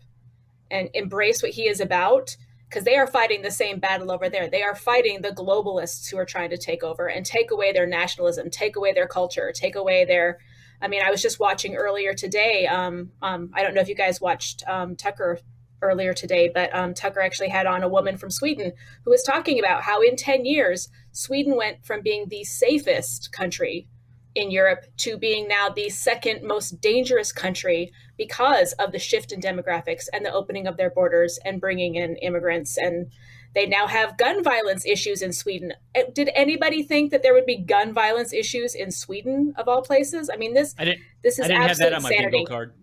and embrace what he is about because they are fighting the same battle over there. They are fighting the globalists who are trying to take over and take away their nationalism, take away their culture, take away their. I mean, I was just watching earlier today. Um, um, I don't know if you guys watched um, Tucker earlier today, but um, Tucker actually had on a woman from Sweden who was talking about how in 10 years, Sweden went from being the safest country in Europe to being now the second most dangerous country because of the shift in demographics and the opening of their borders and bringing in immigrants and They now have gun violence issues in Sweden. Uh, Did anybody think that there would be gun violence issues in Sweden of all places? I mean, this I didn't. this is I didn't have absolute that on my insanity. bingo card.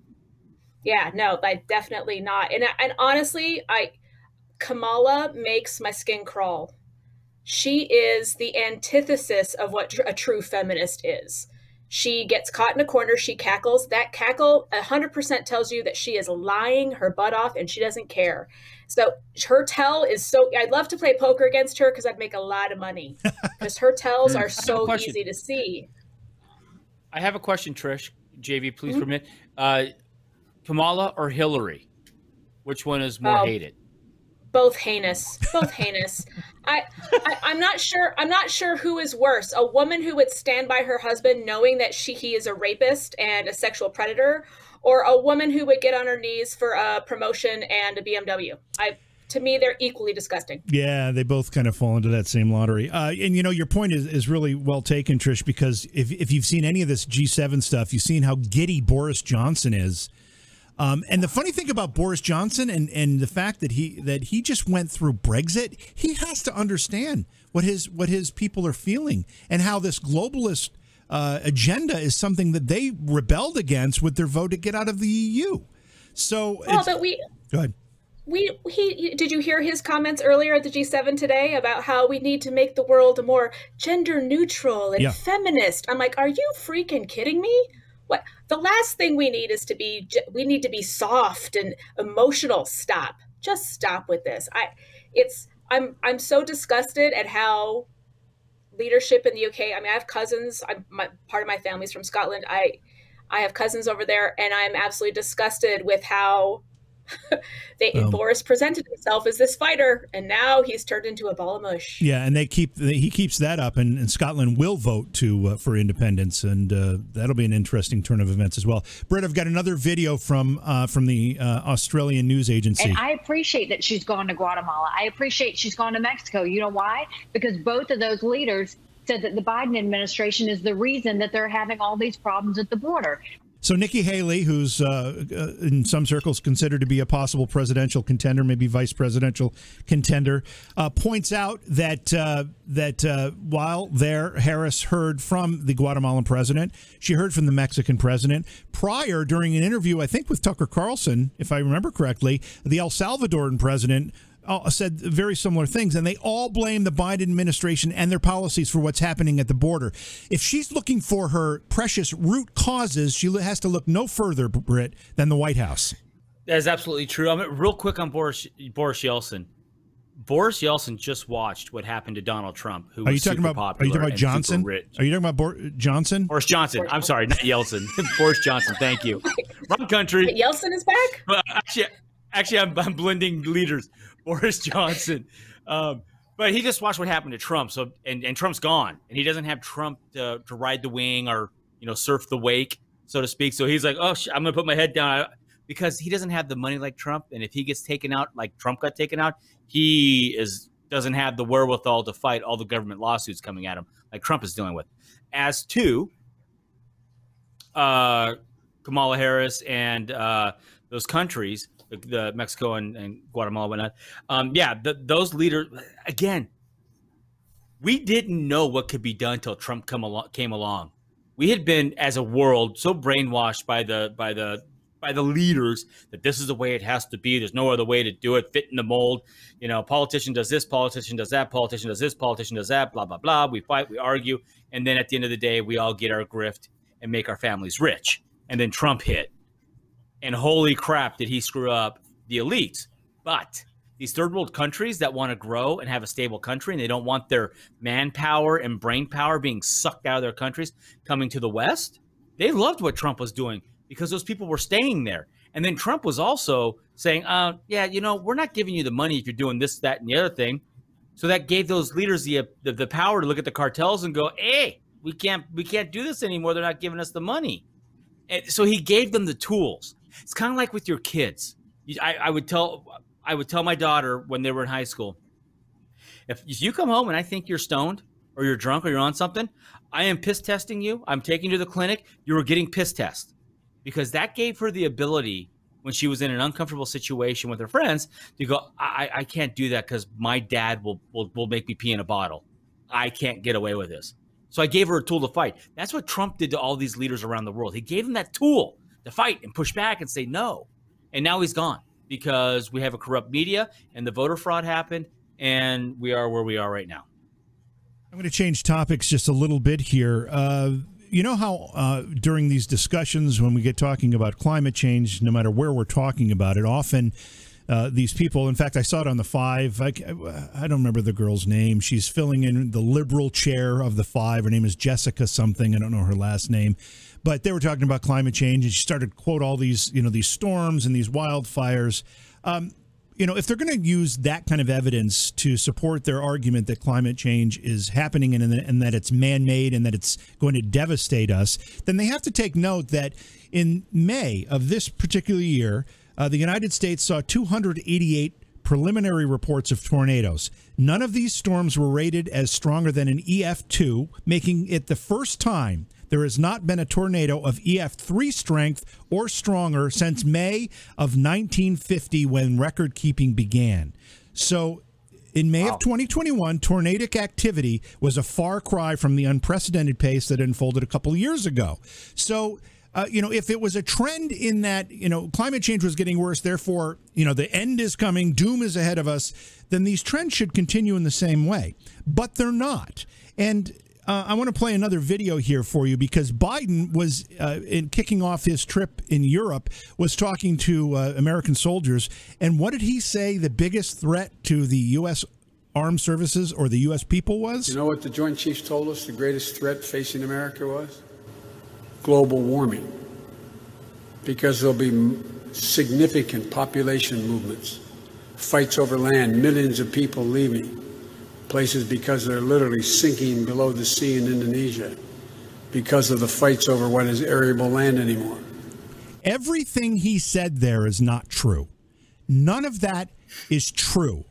Yeah, no, like definitely not. And and honestly, I Kamala makes my skin crawl. She is the antithesis of what a true feminist is. She gets caught in a corner, she cackles. That cackle 100% tells you that she is lying her butt off and she doesn't care. So her tell is so I'd love to play poker against her because I'd make a lot of money. Because her tells are so easy to see. I have a question, Trish. JV, please Mm-hmm. permit. Uh, Kamala or Hillary? Which one is more Oh. hated? Both heinous both heinous I, I i'm not sure i'm not sure who is worse a woman who would stand by her husband knowing that she he is a rapist and a sexual predator or a woman who would get on her knees for a promotion and a bmw i to me they're equally disgusting Yeah, they both kind of fall into that same lottery. Uh, and you know, your point is, is really well taken, Trish, because if, if you've seen any of this G7 stuff, you've seen how giddy Boris Johnson is. Um, and the funny thing about Boris Johnson and, and the fact that he that he just went through Brexit, he has to understand what his what his people are feeling and how this globalist uh, agenda is something that they rebelled against with their vote to get out of the EU. So, well but we go ahead. we he did you hear his comments earlier at the G7 today about how we need to make the world more gender neutral and Yeah. feminist. I'm like, are you freaking kidding me? What the last thing we need is to be we need to be soft and emotional. Stop. Just stop with this. I it's I'm I'm so disgusted at how leadership in the UK. I mean, I have cousins. I'm my, part of my family's from Scotland. I I have cousins over there, and I'm absolutely disgusted with how they Um, Boris presented himself as this fighter, and now he's turned into a ball of mush. Yeah, and they keep he keeps that up, and, and Scotland will vote to uh, for independence, and uh, that'll be an interesting turn of events as well. Britt, I've got another video from uh, from the uh, Australian news agency. And I appreciate that she's gone to Guatemala. I appreciate she's gone to Mexico. You know why? Because both of those leaders said that the Biden administration is the reason that they're having all these problems at the border. So Nikki Haley, who's uh, uh, in some circles considered to be a possible presidential contender, maybe vice presidential contender, uh, points out that uh, that uh, while there, Harris heard from the Guatemalan president, she heard from the Mexican president. Prior during an interview, I think with Tucker Carlson, if I remember correctly, the El Salvadoran president uh, said very similar things, and they all blame the Biden administration and their policies for what's happening at the border. If she's looking for her precious root causes, she has to look no further, Britt, than the White House. That is absolutely true. I mean, real quick on Boris Boris Yeltsin. Boris Yeltsin just watched what happened to Donald Trump, who Are you was talking super about? popular Are you talking about Johnson? Are you talking about Bor- Johnson? Boris Johnson. I'm sorry, not Yeltsin. Boris Johnson. Thank you. Wrong country. Wait, Yeltsin is back. Well, actually, actually, I'm, I'm blending leaders. Boris Johnson. Um, but he just watched what happened to Trump. So and, and Trump's gone, and he doesn't have Trump to, to ride the wing or you know surf the wake, so to speak. So he's like, oh, sh- I'm gonna put my head down because he doesn't have the money like Trump, and if he gets taken out like Trump got taken out, he is doesn't have the wherewithal to fight all the government lawsuits coming at him like Trump is dealing with. As to uh, Kamala Harris and uh, those countries, the, Mexico and, and Guatemala, whatnot. Um, yeah, the, those leaders again. We didn't know what could be done until Trump come along, came along. We had been, as a world, so brainwashed by the by the by the leaders that this is the way it has to be. There's no other way to do it. Fit in the mold. You know, politician does this, politician does that, politician does this, politician does that. Blah blah blah. We fight, we argue, and then at the end of the day, we all get our grift and make our families rich. And then Trump hit, and holy crap, did he screw up the elites? But these third world countries that want to grow and have a stable country, and they don't want their manpower and brain power being sucked out of their countries coming to the West, they loved what Trump was doing because those people were staying there. And then Trump was also saying, uh, yeah, you know, we're not giving you the money if you're doing this, that, and the other thing. So that gave those leaders the, the the power to look at the cartels and go, hey, we can't we can't do this anymore. They're not giving us the money. And so he gave them the tools. It's kind of like with your kids. I, I would tell I would tell my daughter when they were in high school, if, if you come home and I think you're stoned or you're drunk or you're on something, I am piss testing you. I'm taking you to the clinic. You were getting piss test because that gave her the ability when she was in an uncomfortable situation with her friends to go, I, I can't do that because my dad will, will will make me pee in a bottle. I can't get away with this. So I gave her a tool to fight. That's what Trump did to all these leaders around the world. He gave them that tool to fight and push back and say no. And now he's gone because we have a corrupt media and the voter fraud happened and we are where we are right now. I'm going to change topics just a little bit here. Uh, you know how uh, during these discussions, when we get talking about climate change, no matter where we're talking about it, often uh, these people, in fact, I saw it on the five. I, I don't remember the girl's name. She's filling in the liberal chair of the five. Her name is Jessica something. I don't know her last name. But they were talking about climate change, and she started to quote all these, you know, these storms and these wildfires. Um, you know, if they're going to use that kind of evidence to support their argument that climate change is happening and, and that it's man made and that it's going to devastate us, then they have to take note that in May of this particular year, uh, the United States saw 288 preliminary reports of tornadoes. None of these storms were rated as stronger than an EF2, making it the first time there has not been a tornado of EF3 strength or stronger since May of 1950 when record keeping began. So in May wow. of 2021, tornadic activity was a far cry from the unprecedented pace that unfolded a couple of years ago. So, uh, you know, if it was a trend in that, you know, climate change was getting worse, therefore, you know, the end is coming, doom is ahead of us, then these trends should continue in the same way. But they're not. And uh, I want to play another video here for you because Biden was uh, in kicking off his trip in Europe was talking to uh, American soldiers, and what did he say? The biggest threat to the U.S. armed services or the U.S. people was? You know what the Joint Chiefs told us? The greatest threat facing America was global warming, because there'll be significant population movements, fights over land, millions of people leaving places because they're literally sinking below the sea in Indonesia because of the fights over what is arable land anymore. Everything he said there is not true. None of that is true.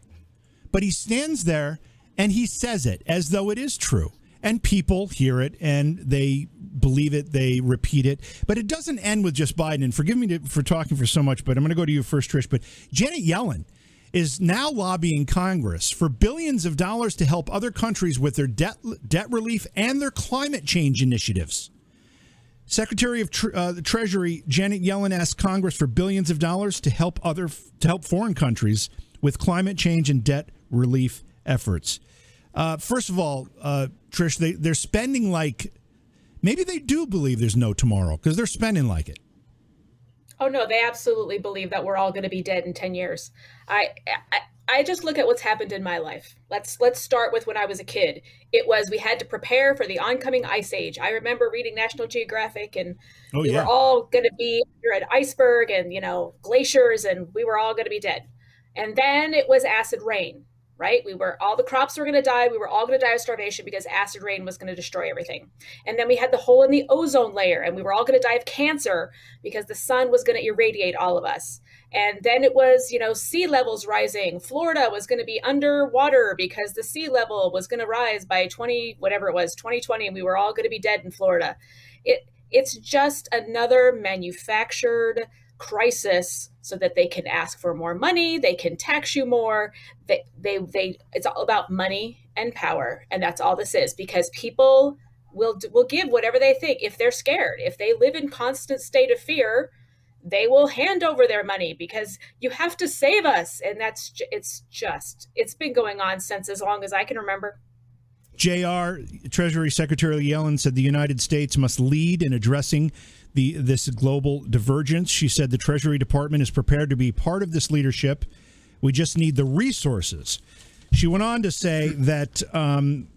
But he stands there and he says it as though it is true. And people hear it and they believe it, they repeat it. But it doesn't end with just Biden. And forgive me to, for talking for so much, but I'm going to go to you first, Trish. But Janet Yellen is now lobbying Congress for billions of dollars to help other countries with their debt debt relief and their climate change initiatives. Secretary of Tre- uh, the Treasury Janet Yellen asked Congress for billions of dollars to help other to help foreign countries with climate change and debt relief efforts. Uh, first of all, uh, Trish, they, they're spending like maybe they do believe there's no tomorrow because they're spending like it. Oh no, they absolutely believe that we're all going to be dead in 10 years. I, I I just look at what's happened in my life. Let's let's start with when I was a kid. It was we had to prepare for the oncoming ice age. I remember reading National Geographic and oh, we yeah. were all going to be under an iceberg and you know glaciers and we were all going to be dead. And then it was acid rain right? We were all the crops were going to die. We were all going to die of starvation because acid rain was going to destroy everything. And then we had the hole in the ozone layer, and we were all going to die of cancer because the sun was going to irradiate all of us. And then it was, you know, sea levels rising. Florida was going to be underwater because the sea level was going to rise by 20, whatever it was, 2020, and we were all going to be dead in Florida. It it's just another manufactured crisis so that they can ask for more money they can tax you more. They, they they it's all about money and power and that's all this is because people will will give whatever they think. If they're scared if they live in constant state of fear they will hand over their money because you have to save us and that's it's just it's been going on since as long as i can remember. JR Treasury Secretary Yellen said the United States must lead in addressing the this global divergence. She said the Treasury Department is prepared to be part of this leadership. We just need the resources. She went on to say that um,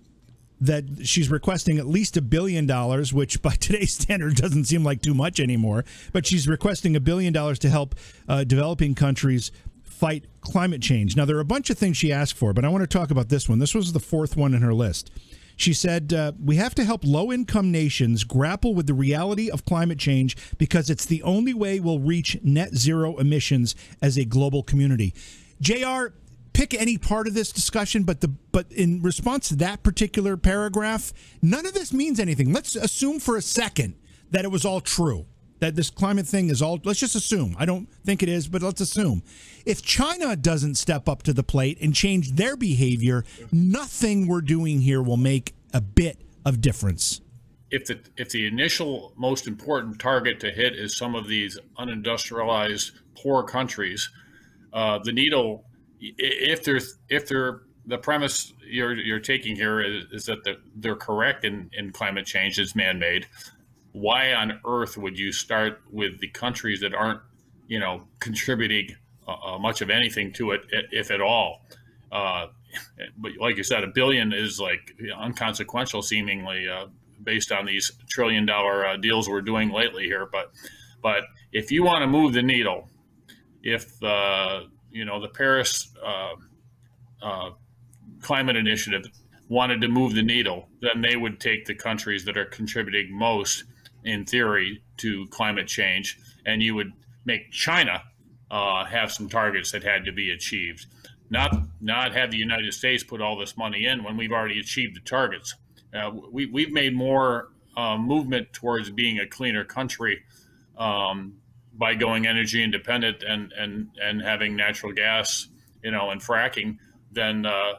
that she's requesting at least a billion dollars, which by today's standard doesn't seem like too much anymore. But she's requesting a billion dollars to help uh, developing countries fight climate change. Now, there are a bunch of things she asked for, but I want to talk about this one. This was the fourth one in her list. She said, uh, We have to help low income nations grapple with the reality of climate change because it's the only way we'll reach net zero emissions as a global community. JR, pick any part of this discussion, but the but in response to that particular paragraph, none of this means anything. Let's assume for a second that it was all true that this climate thing is all, let's just assume, I don't think it is, but let's assume. If China doesn't step up to the plate and change their behavior, nothing we're doing here will make a bit of difference. If the if the initial most important target to hit is some of these unindustrialized poor countries, uh, the needle, if there's if they're the premise you're you're taking here is, is that the, they're correct in, in climate change is man-made. Why on earth would you start with the countries that aren't, you know, contributing uh, uh much of anything to it, if at all? Uh, but like you said, a billion is like unconsequential, seemingly, uh, based on these trillion-dollar uh, deals we're doing lately here. But but if you want to move the needle, if uh, you know the Paris climate initiative wanted to move the needle, then they would take the countries that are contributing most, in theory, to climate change, and you would make China uh, have some targets that had to be achieved. Not not have the United States put all this money in when we've already achieved the targets. Uh, we, we've made more uh, movement towards being a cleaner country um, by going energy independent and, and, and having natural gas, you know, and fracking than uh,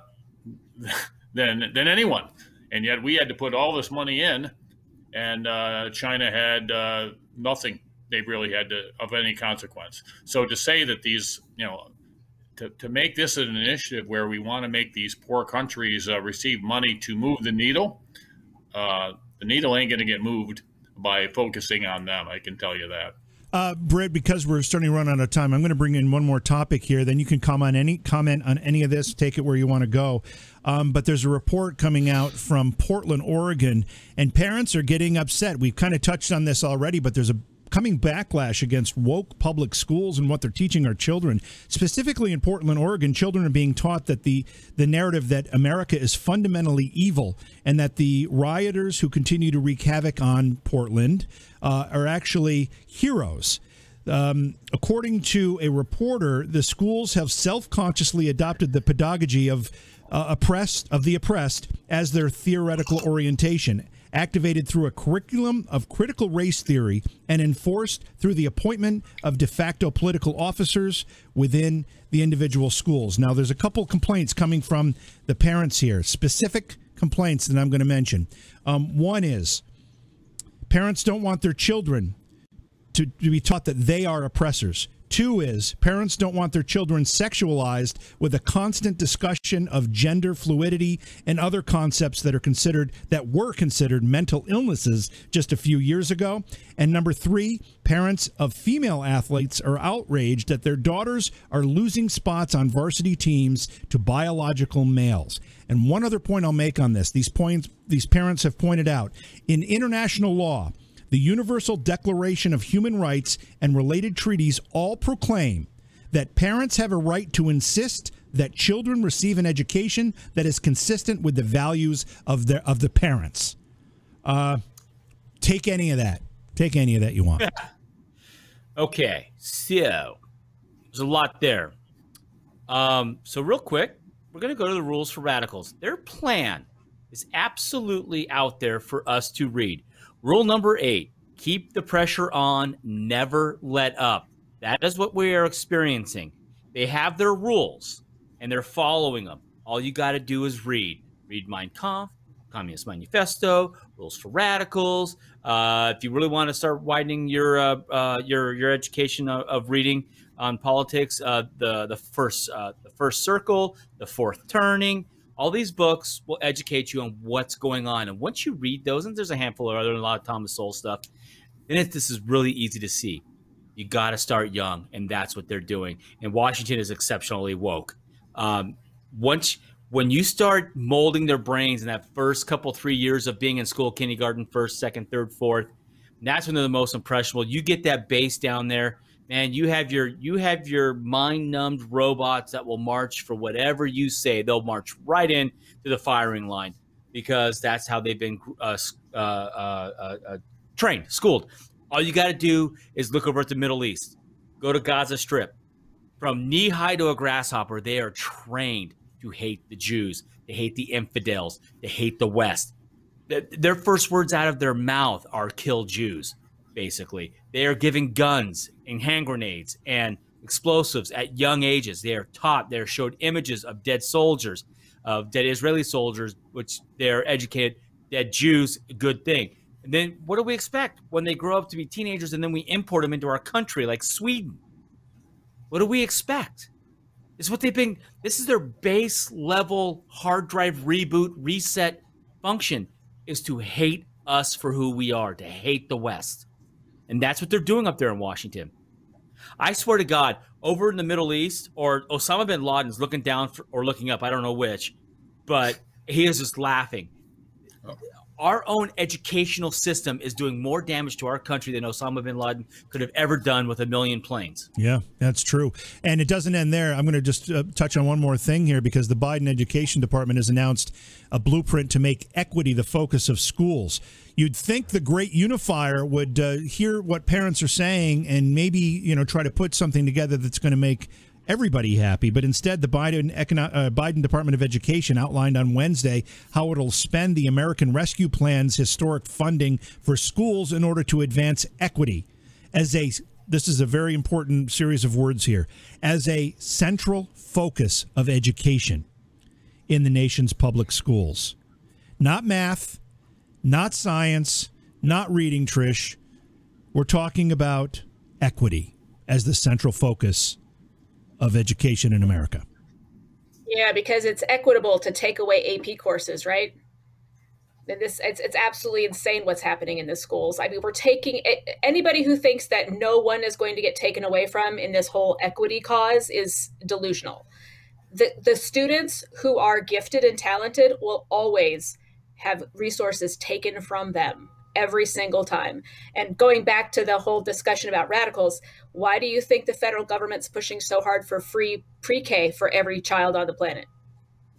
than than anyone. And yet we had to put all this money in, and uh, China had uh, nothing. They really had to of any consequence. So to say that these, you know, to, to make this an initiative where we want to make these poor countries uh, receive money to move the needle, uh, the needle ain't going to get moved by focusing on them. I can tell you that. Uh, Britt, because we're starting to run out of time, I'm going to bring in one more topic here. Then you can comment on any comment on any of this. Take it where you want to go. Um, but there's a report coming out from Portland, Oregon, and parents are getting upset. We've kind of touched on this already, but there's a coming backlash against woke public schools and what they're teaching our children. Specifically in Portland, Oregon, children are being taught that the the narrative that America is fundamentally evil and that the rioters who continue to wreak havoc on Portland uh, are actually heroes. Um, according to a reporter, the schools have self-consciously adopted the pedagogy of uh, oppressed of the oppressed as their theoretical orientation activated through a curriculum of critical race theory and enforced through the appointment of de facto political officers within the individual schools. Now, there's a couple complaints coming from the parents here, specific complaints that I'm going to mention. Um, one is parents don't want their children to, to be taught that they are oppressors. Two is parents don't want their children sexualized with a constant discussion of gender fluidity and other concepts that are considered that were considered mental illnesses just a few years ago. And number 3, parents of female athletes are outraged that their daughters are losing spots on varsity teams to biological males. And one other point I'll make on this, these points these parents have pointed out, in international law, the Universal Declaration of Human Rights and related treaties all proclaim that parents have a right to insist that children receive an education that is consistent with the values of the of the parents. Uh, take any of that. Take any of that you want. okay, so there's a lot there. Um, so real quick, we're going to go to the rules for radicals. Their plan is absolutely out there for us to read. Rule number eight keep the pressure on, never let up. That is what we are experiencing. They have their rules and they're following them. All you got to do is read. Read Mein Kampf, Communist Manifesto, Rules for Radicals. Uh, if you really want to start widening your uh, uh, your your education of, of reading on politics, uh, the the first uh, the first circle, the fourth turning, all these books will educate you on what's going on. And once you read those, and there's a handful of other, a lot of Thomas Sowell stuff, then it, this is really easy to see. You got to start young, and that's what they're doing. And Washington is exceptionally woke. Um, once when you start molding their brains in that first couple three years of being in school, kindergarten, first, second, third, fourth, that's when they're the most impressionable. You get that base down there man, you have your you have your mind numbed robots that will march for whatever you say. They'll march right in to the firing line because that's how they've been uh, uh, uh, uh, trained, schooled. All you got to do is look over at the Middle East, go to Gaza Strip. From knee high to a grasshopper, they are trained to hate the Jews. They hate the infidels. They hate the West. Their first words out of their mouth are "kill Jews." Basically. They are giving guns and hand grenades and explosives at young ages. They are taught, they're showed images of dead soldiers, of dead Israeli soldiers, which they're educated, dead Jews, good thing. And then what do we expect when they grow up to be teenagers and then we import them into our country like Sweden? What do we expect? Is what they've been, this is their base level hard drive reboot reset function is to hate us for who we are, to hate the West. And that's what they're doing up there in Washington. I swear to God, over in the Middle East, or Osama bin Laden's looking down for, or looking up, I don't know which, but he is just laughing. Oh. Our own educational system is doing more damage to our country than Osama bin Laden could have ever done with a million planes. Yeah, that's true. And it doesn't end there. I'm going to just uh, touch on one more thing here because the Biden Education Department has announced a blueprint to make equity the focus of schools. You'd think the great unifier would uh, hear what parents are saying and maybe, you know, try to put something together that's going to make everybody happy. But instead, the Biden, uh, Biden Department of Education outlined on Wednesday how it'll spend the American Rescue Plan's historic funding for schools in order to advance equity as a this is a very important series of words here as a central focus of education in the nation's public schools. Not math, not science, not reading, Trish. We're talking about equity as the central focus of education in America. Yeah, because it's equitable to take away AP courses, right? And this it's it's absolutely insane what's happening in the schools. I mean, we're taking anybody who thinks that no one is going to get taken away from in this whole equity cause is delusional. The the students who are gifted and talented will always have resources taken from them every single time. And going back to the whole discussion about radicals, why do you think the federal government's pushing so hard for free pre K for every child on the planet?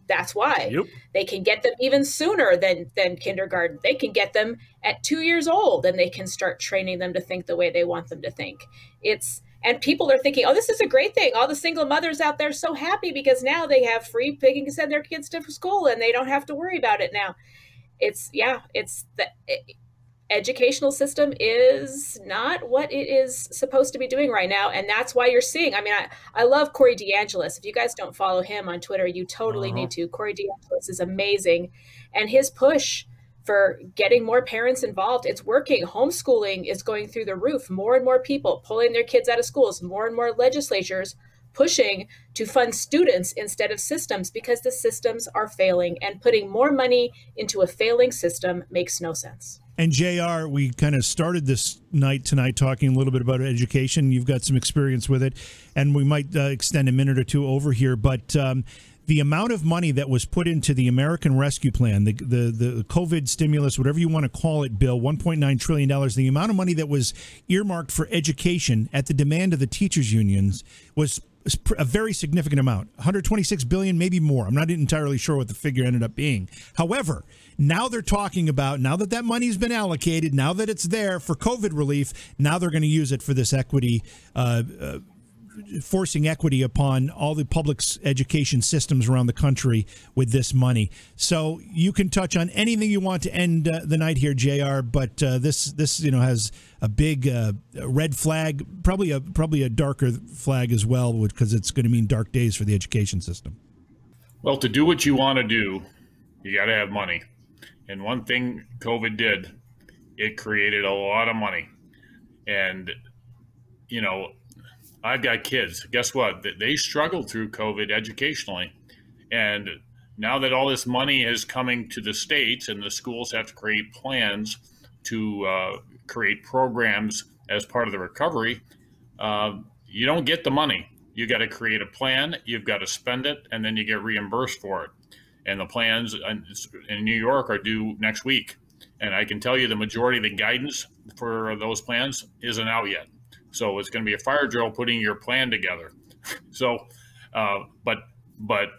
That's why yep. they can get them even sooner than than kindergarten. They can get them at two years old, and they can start training them to think the way they want them to think. It's and people are thinking, oh, this is a great thing. All the single mothers out there so happy because now they have free. They to send their kids to school, and they don't have to worry about it now. It's yeah, it's the. It, educational system is not what it is supposed to be doing right now and that's why you're seeing i mean i, I love Corey DeAngelis if you guys don't follow him on twitter you totally uh-huh. need to. Corey DeAngelis is amazing and his push for getting more parents involved it's working. Homeschooling is going through the roof. More and more people pulling their kids out of schools. More and more legislatures pushing to fund students instead of systems because the systems are failing and putting more money into a failing system makes no sense and JR, we kind of started this night tonight talking a little bit about education. You've got some experience with it, and we might uh, extend a minute or two over here. But um, the amount of money that was put into the American Rescue Plan, the, the, the COVID stimulus, whatever you want to call it, Bill, $1.9 trillion, the amount of money that was earmarked for education at the demand of the teachers' unions was a very significant amount 126 billion maybe more. I'm not entirely sure what the figure ended up being. However now they're talking about now that that money's been allocated now that it's there for covid relief now they're going to use it for this equity uh, uh, forcing equity upon all the public education systems around the country with this money. So you can touch on anything you want to end uh, the night here, JR. But uh, this this you know has a big uh, red flag, probably a probably a darker flag as well, because it's going to mean dark days for the education system. Well, to do what you want to do, you got to have money. And one thing COVID did, it created a lot of money. And you know, I've got kids. Guess what? They struggled through COVID educationally. And now that all this money is coming to the states and the schools have to create plans to uh, create programs as part of the recovery, uh, you don't get the money. You got to create a plan, you've got to spend it, and then you get reimbursed for it. And the plans in New York are due next week. And I can tell you the majority of the guidance for those plans isn't out yet. So it's going to be a fire drill putting your plan together. so, uh, but but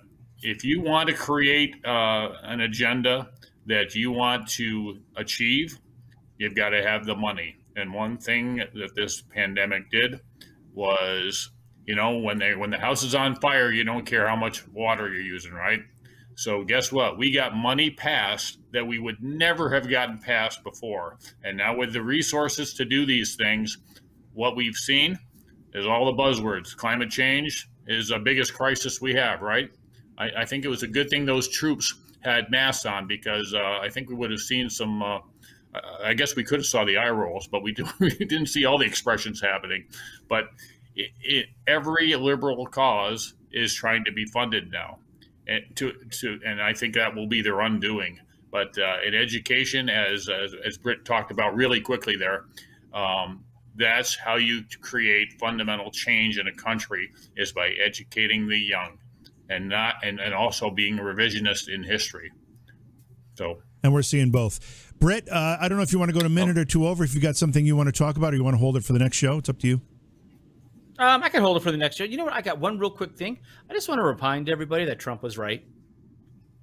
if you want to create uh, an agenda that you want to achieve, you've got to have the money. And one thing that this pandemic did was, you know, when they when the house is on fire, you don't care how much water you're using, right? So guess what? We got money passed that we would never have gotten passed before. And now with the resources to do these things, what we've seen is all the buzzwords. Climate change is the biggest crisis we have, right? I, I think it was a good thing those troops had masks on because uh, I think we would have seen some. Uh, I guess we could have saw the eye rolls, but we, do, we didn't see all the expressions happening. But it, it, every liberal cause is trying to be funded now and to to and I think that will be their undoing. But uh, in education, as, as as Britt talked about really quickly there, um, that's how you create fundamental change in a country is by educating the young, and not and, and also being a revisionist in history. So. And we're seeing both. Britt, uh, I don't know if you want to go to a minute or two over. If you got something you want to talk about, or you want to hold it for the next show, it's up to you. Um, I can hold it for the next show. You know what? I got one real quick thing. I just want to remind everybody that Trump was right.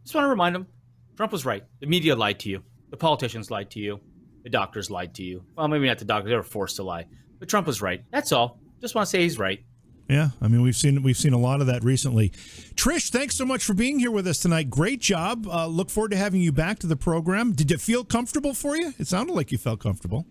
Just want to remind them Trump was right. The media lied to you. The politicians lied to you. The doctors lied to you. Well, maybe not the doctors; they were forced to lie. But Trump was right. That's all. Just want to say he's right. Yeah, I mean we've seen we've seen a lot of that recently. Trish, thanks so much for being here with us tonight. Great job. Uh, look forward to having you back to the program. Did it feel comfortable for you? It sounded like you felt comfortable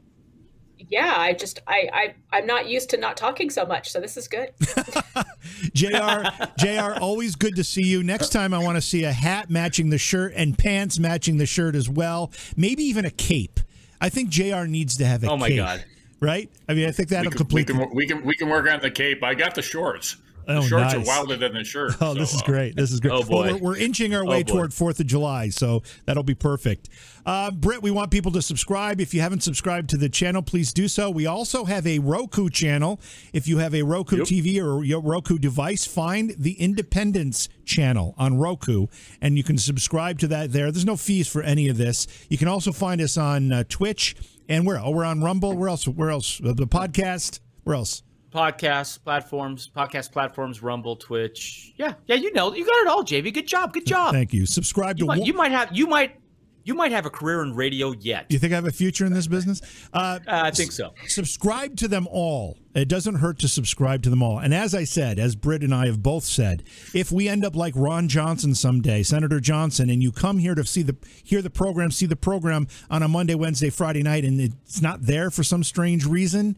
yeah, I just I, I I'm not used to not talking so much, so this is good. JR. JR. Always good to see you. Next time, I want to see a hat matching the shirt and pants matching the shirt as well. Maybe even a cape. I think JR. needs to have a. Oh my cape, god! Right? I mean, I think that'll we can, complete. We can, we can we can work on the cape. I got the shorts. The oh, shorts nice. are wilder than the shirt. Oh, so, this is great. This is great. Oh, boy. Well, we're, we're inching our way oh, toward 4th of July, so that'll be perfect. Uh, Britt, we want people to subscribe. If you haven't subscribed to the channel, please do so. We also have a Roku channel. If you have a Roku yep. TV or your Roku device, find the Independence channel on Roku, and you can subscribe to that there. There's no fees for any of this. You can also find us on uh, Twitch, and where? Oh, we're on Rumble. Where else? Where else? Uh, the podcast. Where else? Podcast platforms, podcast platforms, Rumble, Twitch. Yeah, yeah, you know, you got it all, JV. Good job, good job. Thank you. Subscribe you to. Might, you might have, you might, you might have a career in radio yet. Do you think I have a future in this business? Uh, uh, I think so. subscribe to them all. It doesn't hurt to subscribe to them all. And as I said, as Britt and I have both said, if we end up like Ron Johnson someday, Senator Johnson, and you come here to see the hear the program, see the program on a Monday, Wednesday, Friday night, and it's not there for some strange reason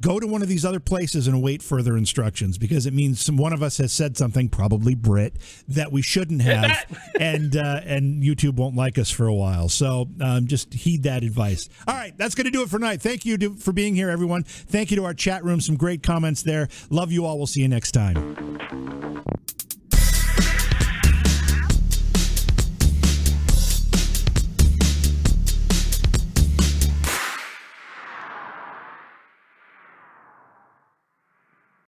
go to one of these other places and await further instructions because it means some, one of us has said something, probably Britt, that we shouldn't have, and uh, and YouTube won't like us for a while. So um, just heed that advice. All right, that's going to do it for tonight. Thank you to, for being here, everyone. Thank you to our chat room. Some great comments there. Love you all. We'll see you next time.